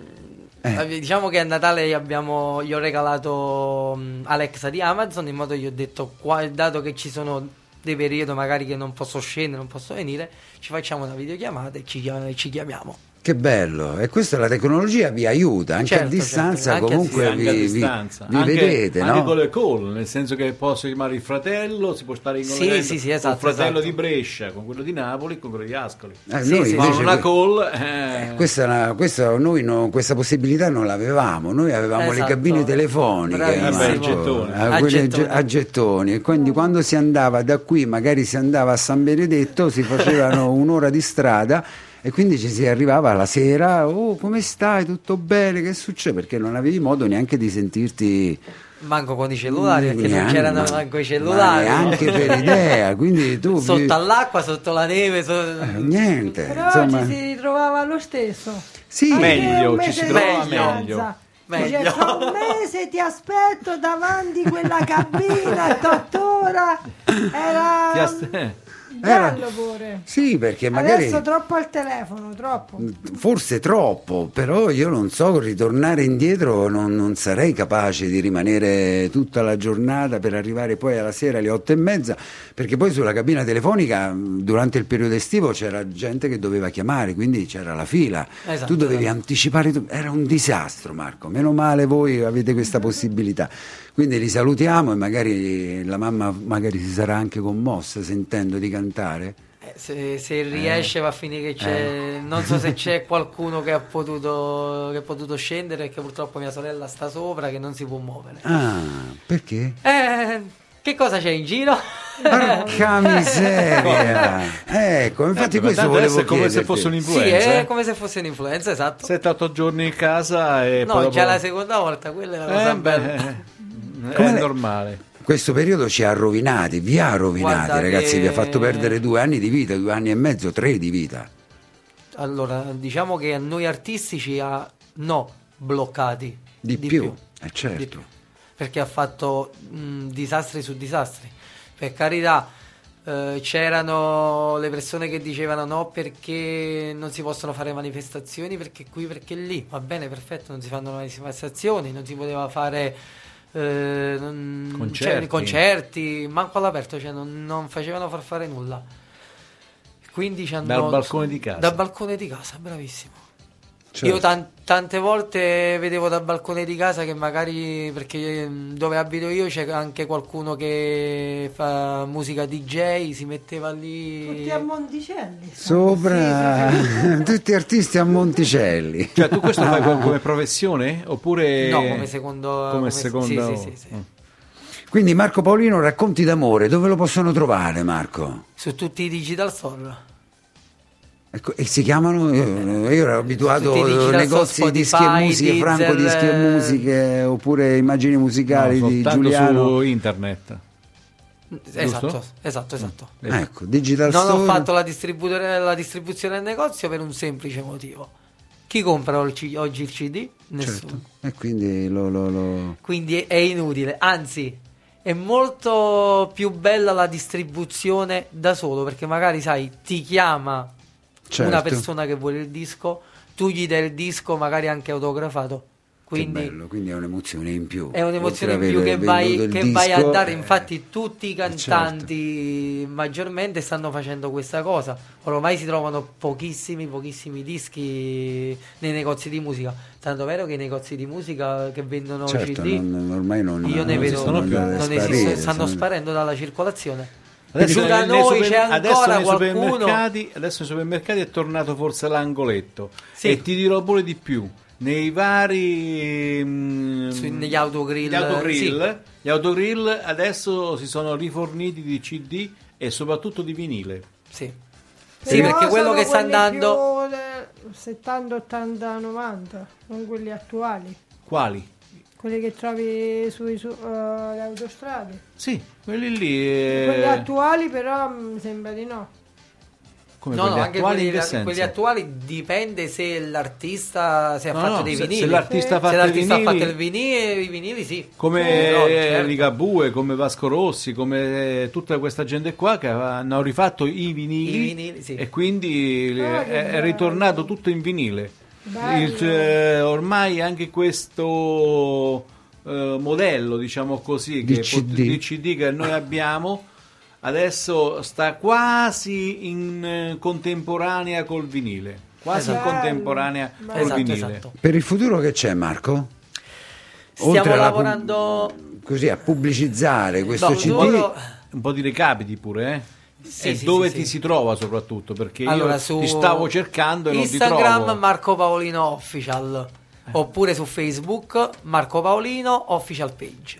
Eh. diciamo che a Natale abbiamo, gli ho regalato mm, Alexa di Amazon, in modo che gli ho detto, qua- dato che ci sono dei periodi magari che non posso scendere, non posso venire, ci facciamo una videochiamata e ci, ci chiamiamo. Che bello, e questa la tecnologia vi aiuta anche a Certo, distanza, certo, anche a comunque Sì, anche vi, a vi- distanza. vi anche, vedete, anche no? con le call, nel senso che posso chiamare il fratello, si può stare in Sì, collegamento sì, sì, con esatto, il fratello esatto. di Brescia, con quello di Napoli, con quello di Ascoli. Eh, Sì, noi sì, invece una call, eh, questa, è una- questa- noi no- questa possibilità non l'avevamo, noi avevamo le Esatto. cabine telefoniche Bravissimo. Eh, A a gettoni e quindi quando si andava da qui magari si andava a San Benedetto si facevano un'ora di strada e quindi ci si arrivava la sera oh come stai tutto bene che succede perché non avevi modo neanche di sentirti Manco con i cellulari, perché non Neanche- c'erano ma- manco i cellulari. neanche per idea quindi tu vi- Sotto all'acqua, sotto la neve. so- eh, niente Però insomma ci si ritrovava lo stesso. sì Anche Meglio, ci si trova distanza. meglio. Dice, Meglio. fra un mese ti aspetto davanti quella cabina, tuttora. ti Era eh. bello pure. sì perché magari Adesso troppo al telefono, troppo. Forse troppo, però io non so, ritornare indietro non, non sarei capace di rimanere tutta la giornata per arrivare poi alla sera alle otto e mezza, perché poi sulla cabina telefonica mh, durante il periodo estivo c'era gente che doveva chiamare, quindi c'era la fila, Esatto, tu dovevi esatto. anticipare, era un disastro Marco, meno male voi avete questa possibilità. Quindi li salutiamo e magari la mamma magari si sarà anche commossa sentendo di cantare. Eh, Se, se riesce va a finire che c'è. Non so se c'è qualcuno che ha potuto, che ha potuto scendere, perché purtroppo mia sorella sta sopra, che non si può muovere. Ah, perché? Eh, che cosa c'è in giro? Porca miseria! Ecco, infatti Eh, questo volevo è come se fosse sì, un'influenza. è eh. come se fosse un'influenza, esatto. 7-8 giorni in casa e No, poi già dopo- la seconda volta, quella è la cosa Eh, bella. Beh, Come è le- normale. Questo periodo ci ha rovinati, vi ha rovinati Guarda ragazzi, che- vi ha fatto perdere due anni di vita, due anni e mezzo, tre di vita. Allora, diciamo che a noi artisti ci ha no bloccati Di, più. Eh, certo. di più. perché ha fatto mh, disastri su disastri. Per carità, eh, c'erano le persone che dicevano no perché non si possono fare manifestazioni, perché qui, perché lì. Va bene, perfetto, non si fanno manifestazioni, non si poteva fare eh, Concerti. cioè, concerti, manco all'aperto, cioè non, non facevano far fare nulla. Quindi ci hanno- Dal balcone di casa. Dal balcone di casa, bravissimo. Certo. Io tan- tante volte vedevo dal balcone di casa che magari, perché mm, dove abito io c'è anche qualcuno che fa musica DJ, si metteva lì... Tutti a Monticelli. Sopra tutti artisti a Monticelli. Cioè, tu questo fai come, professione? Oppure No, come secondo- come come- seconda sì, sì, sì, sì. Mm. Quindi Marco Paolino, racconti d'amore, dove lo possono trovare Marco? Su tutti i digital store. Ecco, e si chiamano, io, io ero abituato a negozi di dischi e musiche, Franco Deezer, dischi e musiche, oppure immagini musicali No, di Giuliano. su internet. Esatto, esatto, esatto. Ah, ecco, Digital Non ho Store. fatto la, la distribuzione al negozio per un semplice motivo. Chi compra C- oggi il CD? Nessuno. Certo. E quindi lo, lo- lo- Quindi è inutile, anzi è molto più bella la distribuzione da solo perché magari sai ti chiama Certo. una persona che vuole il disco, tu gli dai il disco magari anche autografato. Quindi bello, quindi è un'emozione in più. è un'emozione in più che vai, che vai a disco, dare. eh, Infatti, tutti i certo. cantanti maggiormente stanno facendo questa cosa. Ormai si trovano pochissimi, pochissimi dischi nei negozi di musica. Tanto vero che i negozi di musica che vendono certo, CD non- ormai non, io ne non vedo esistono più. non esistono, stanno sparendo dalla circolazione. Adesso, da noi super- c'è ancora adesso qualcuno. supermercati, adesso nei supermercati è tornato forse l'angoletto. Sì. E ti dirò pure di più. Nei vari mm, Su- negli autogrill, gli autogrill, gli autogrill adesso si sono riforniti di CD e soprattutto di vinile. Sì, sì Però perché quello che sta andando. più del 70, 80, 90, non quelli attuali. Quali? Quelli che trovi sulle su, eh, le autostrade. Sì, quelli lì. eh, Quelli attuali però mi sembra di no. come No, quelli no, anche attuali quelli, in che senso? quelli attuali dipende se l'artista si è No, fatto no, dei se- vinili. se l'artista ha Se fatto i l'artista ha vinili- fatto il vinile, i vinili sì. come No, certo. Ligabue, come Vasco Rossi, come tutta questa gente qua che hanno rifatto i vinili, I vinili, sì. e quindi Ah, è, è ritornato tutto in vinile. Il- eh, ormai anche questo eh, modello, diciamo così, Di che CD. di CD che noi abbiamo adesso sta quasi in eh, contemporanea col vinile, quasi in Esatto. contemporanea Bello. col Esatto, vinile. esatto. Per il futuro che c'è Marco? Stiamo alla lavorando pub- così a pubblicizzare questo No, CD. loro- un po' di recapiti pure, eh? Sì, e sì, dove sì, ti sì. si trova soprattutto? Perché Allora, io su ti stavo cercando e non ti Instagram trovo. Marco Paolino Official. Oppure su Facebook Marco Paolino Official Page.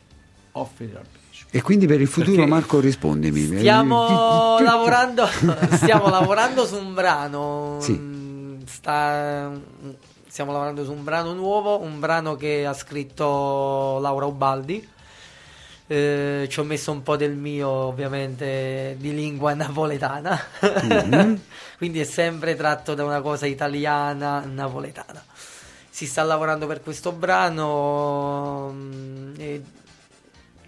Official page. E quindi per il futuro Perché- Marco rispondimi. Stiamo lavorando, stiamo lavorando su un brano. Sì. sta- stiamo lavorando su un brano nuovo, un brano che ha scritto Laura Ubaldi. Eh, ci ho messo un po' del mio, ovviamente, di lingua napoletana. Mhm. Quindi è sempre tratto da una cosa italiana napoletana. Si sta lavorando per questo brano. mm, e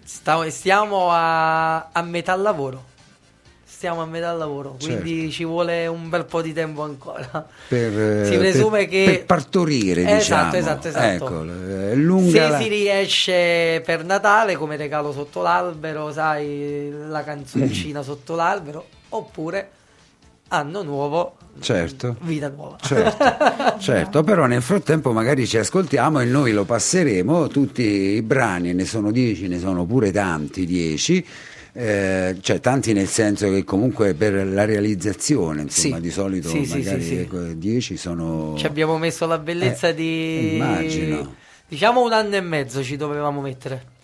sta- stiamo a, a metà lavoro. Stiamo a metà lavoro, quindi Certo. ci vuole un bel po' di tempo ancora. per, si eh, presume per- che per partorire, Esatto, diciamo. esatto, esatto. Ecco, è lunga Se la- si riesce per Natale come regalo sotto l'albero, sai, la canzoncina sotto l'albero, oppure anno nuovo, Certo. vita nuova. Certo, certo, però nel frattempo magari ci ascoltiamo e noi lo passeremo, tutti i brani, ne sono dieci, ne sono pure tanti, dieci, eh, cioè tanti nel senso che comunque per la realizzazione, insomma, Sì. di solito Sì, magari sì, sì. ecco, dieci sono... Ci abbiamo messo la bellezza Eh, di... immagino. Diciamo un anno e mezzo ci dovevamo mettere.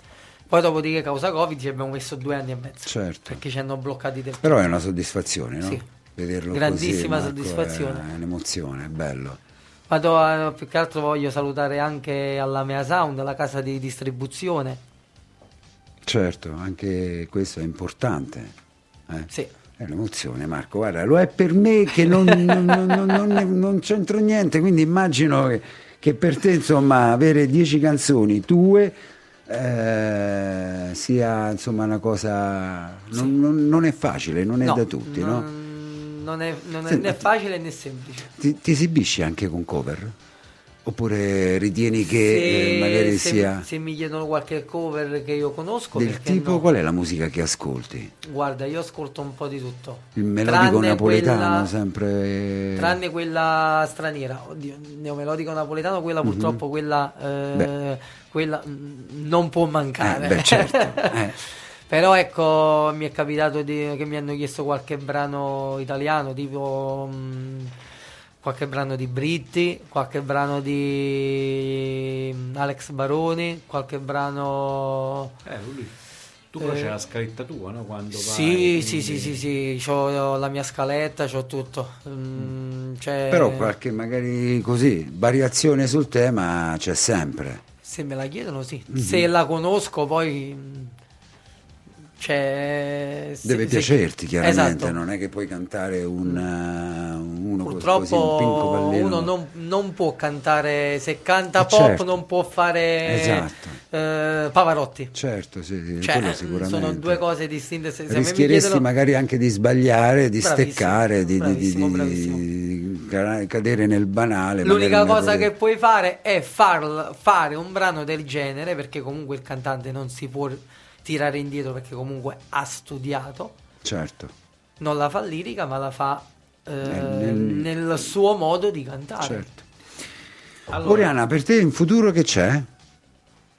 Poi dopodiché causa Covid ci abbiamo messo due anni e mezzo. Certo. Perché ci hanno bloccati del Però è una soddisfazione, no? Sì. Vederlo Grandissima così, Marco, soddisfazione. È un'emozione, è bello. Vado a- più che altro voglio salutare anche alla Mea Sound, la casa di distribuzione. Certo, anche questo è importante. eh. Sì. È un'emozione, Marco. Guarda, lo è per me che non, non- non- non- c'entro niente, quindi immagino che, che per te, insomma, avere dieci canzoni tue eh, sia insomma una cosa. Non, non- non è facile, non è No, da tutti, no? non, è, non è Senti, né facile né semplice. Ti, ti esibisci anche con cover? Oppure ritieni che eh, magari se, sia se mi chiedono qualche cover che io conosco, del tipo no? qual è la musica che ascolti? Guarda, io ascolto un po' di tutto. Il melodico Tranne napoletano quella- sempre. Tranne quella straniera, oddio, neomelodico napoletano, quella purtroppo quella, eh, Mhm. Quella non può mancare. Eh, beh, certo, eh. Però ecco, mi è capitato di- che mi hanno chiesto qualche brano italiano, tipo mm, qualche brano di Britti, qualche brano di mm, Alex Baroni, qualche brano Eh, lui. Tu poi Eh, c'è la scaletta tua, no? Quando vai, Sì, sì, sì, quindi- sì, sì, ho la mia scaletta, c'ho tutto. Mm, cioè, Però qualche magari così, variazione sul tema c'è sempre. Se me la chiedono, sì. Mhm. Se la conosco, poi. Mm, Cioè. Deve se- piacerti chiaramente, Esatto. non è che puoi cantare un, uh, uno così, Purtroppo un pinco pallino. uno non, non può cantare, se canta Eh, pop certo. non può fare Esatto. eh, Pavarotti. Certo, sì, Cioè, eh, sicuramente. sono due cose distinte. Se, se Rischieresti chiedono- magari anche di sbagliare, di Bravissimo, steccare, di, bravissimo, di- bravissimo. di ca- cadere nel banale. L'unica cosa che puoi fare è far- fare un brano del genere, perché comunque il cantante non si può tirare indietro perché comunque ha studiato. Certo, Non la fa lirica, ma la fa eh, nel- nel suo modo di cantare. certo. Allora, Oriana, per te in futuro che c'è?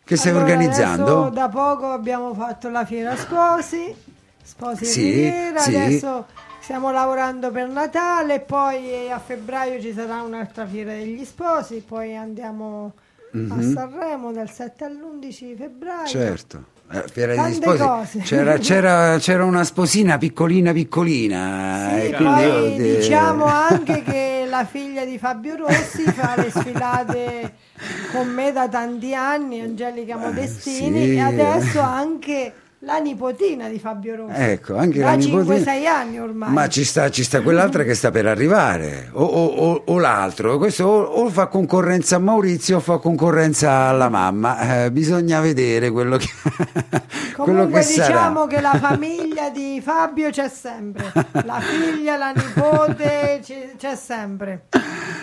Che stai Allora, organizzando? adesso da poco abbiamo fatto la fiera sposi, sposi Sì, Riviera, sì. adesso stiamo lavorando per Natale, poi a febbraio ci sarà un'altra fiera degli sposi, poi andiamo a Sanremo dal 7 all'11 febbraio. Mhm. Certo. Eh, Fiera degli sposi. C'era, c'era- c'era una sposina piccolina piccolina. Sì, e io poi ti- diciamo anche che la figlia di Fabio Rossi fa le sfilate con me da tanti anni, Angelica Modestini, sì. e adesso anche la nipotina di Fabio Rossi. Ecco, anche da la nipotina. 5-6 anni ormai. Ma ci sta, ci sta quell'altra che sta per arrivare, o, o- o- o l'altro. Questo o, fa concorrenza a Maurizio o fa concorrenza alla mamma. Eh, bisogna vedere quello che, quello Comunque che sarà. diciamo che la famiglia di Fabio c'è sempre, la figlia, la nipote c'è, sempre.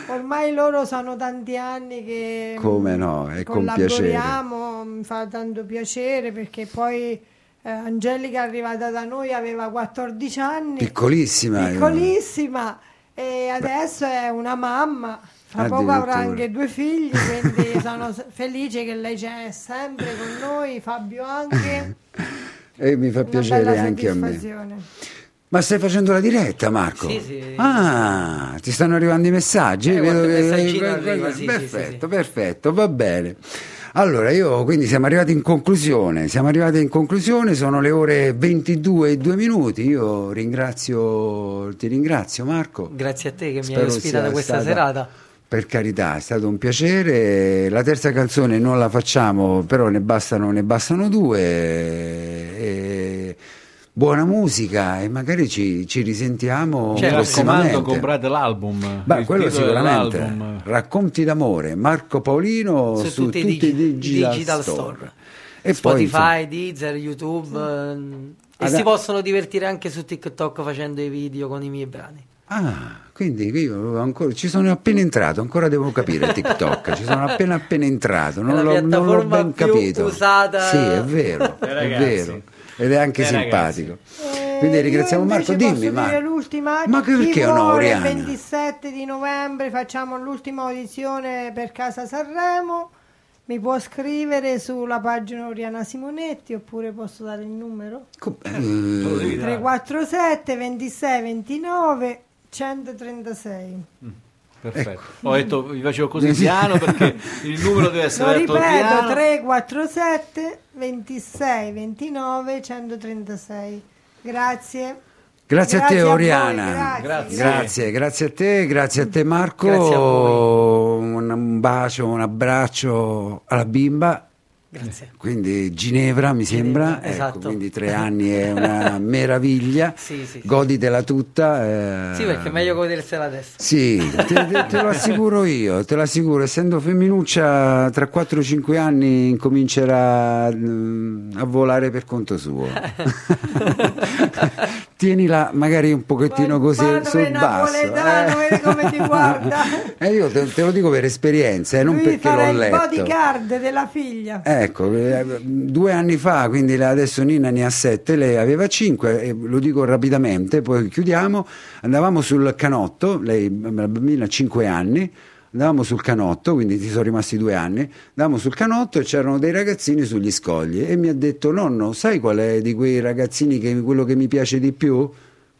Ormai loro sono tanti anni che Come no, mm, e con piacere. collaboriamo, mi fa tanto piacere perché poi eh, Angelica è arrivata da noi, aveva 14 anni, Piccolissima. io- piccolissima e adesso è una mamma. Fra poco avrà anche due figli, quindi sono felice che lei c'è sempre con noi, Fabio anche. E mi fa Una piacere anche a me. Ma stai facendo la diretta, Marco? Sì, sì. Ah, ti stanno arrivando i messaggi? Eh, Vedo che- eh, arriva, sì, sì, perfetto, sì, sì. perfetto, va bene. Allora, io quindi siamo arrivati in conclusione, siamo arrivati in conclusione, sono le ore 22 e 2 minuti, io ringrazio, ti ringrazio Marco. Grazie a te che mi Spero hai ospitato questa stata- serata. Per carità, è stato un piacere. La terza canzone non la facciamo, però ne bastano, ne bastano due. E buona musica e magari ci, ci risentiamo mi Certo. raccomando, prossimamente. comprate l'album. Beh, quello sicuramente. dell'album. Racconti d'amore, Marco Paolino su, Su tutti i tutti i digi- digital, digital store. store. E Spotify, poi, Deezer, YouTube. ehm, E Ad- si possono divertire anche su TikTok facendo i video con i miei brani. Ah, quindi io ancora, ci sono appena entrato, ancora devo capire TikTok, ci sono appena appena entrato, non l'ho, non l'ho ben più capito. usata- Sì, è vero, Eh, è vero. Ed è anche Eh, simpatico. Eh, Quindi ringraziamo io Marco, dimmi Marco. l'ultima Ma che- perché Oriana? il 27 di novembre facciamo l'ultima audizione per Casa Sanremo mi può scrivere sulla pagina Oriana Simonetti oppure posso dare il numero Co- eh, Lo devi dare. 347 26 29 136 Perfetto. Ecco. Ho detto, vi facevo così piano perché il numero deve lo essere detto ripeto piano. 347 26 29 136 grazie Grazie, a te voi, Oriana. grazie, Grazie. Grazie, grazie a te, grazie a te Marco. Grazie a un bacio, un abbraccio alla bimba. Grazie. Quindi Ginevra mi sembra, Ginevra, ecco, esatto. quindi tre anni è una meraviglia, Sì, sì, sì. goditela tutta. eh. Sì, perché è meglio godersela adesso. Sì, te, te- te lo assicuro io, te lo assicuro, essendo femminuccia tra 4-5 anni incomincerà mm, a volare per conto suo. Tienila magari un pochettino così Padre sul basso. vedi come ti guarda. Eh, io te, te lo dico per esperienza, eh, non Lui perché l'ho il letto. bodyguard della figlia. Ecco, eh, due anni fa, quindi adesso Nina ne ha sette, lei aveva cinque, e lo dico rapidamente, poi chiudiamo, andavamo sul canotto, lei, la bambina ha cinque anni, andavamo sul canotto, quindi ti sono rimasti due anni, andavamo sul canotto e c'erano dei ragazzini sugli scogli e mi ha detto nonno, sai qual è di quei ragazzini che, quello che mi piace di più?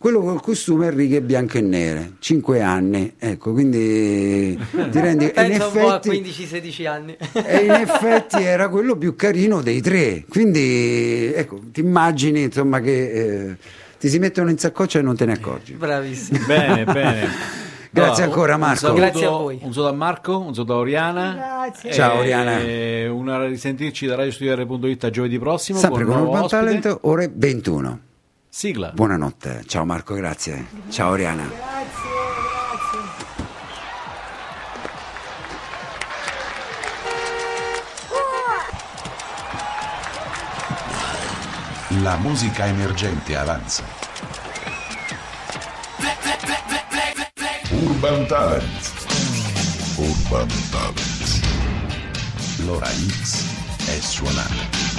quello col costume a righe bianche e nere, 5 anni, ecco, quindi ti rendi... in Pensa un po' a effetti, 15-16 anni. e in effetti era quello più carino dei tre, quindi ecco, ti immagini insomma che eh, ti si mettono in saccoccia e non te ne accorgi. Bravissimo. Bene, bene. Grazie No, ancora, un Marco. saluto- Grazie a voi. Un saluto a Marco, un saluto a Oriana. Grazie. Ciao, Oriana. Una risentirci da radiostudiare.it a giovedì prossimo. Sempre con nuovo Urban ospite. Talent, ore 21. Sigla. Buonanotte, ciao Marco, grazie. Ciao Oriana. Grazie, grazie. La musica emergente avanza. Urban Talent. Urban Talent. L'ora X è suonata.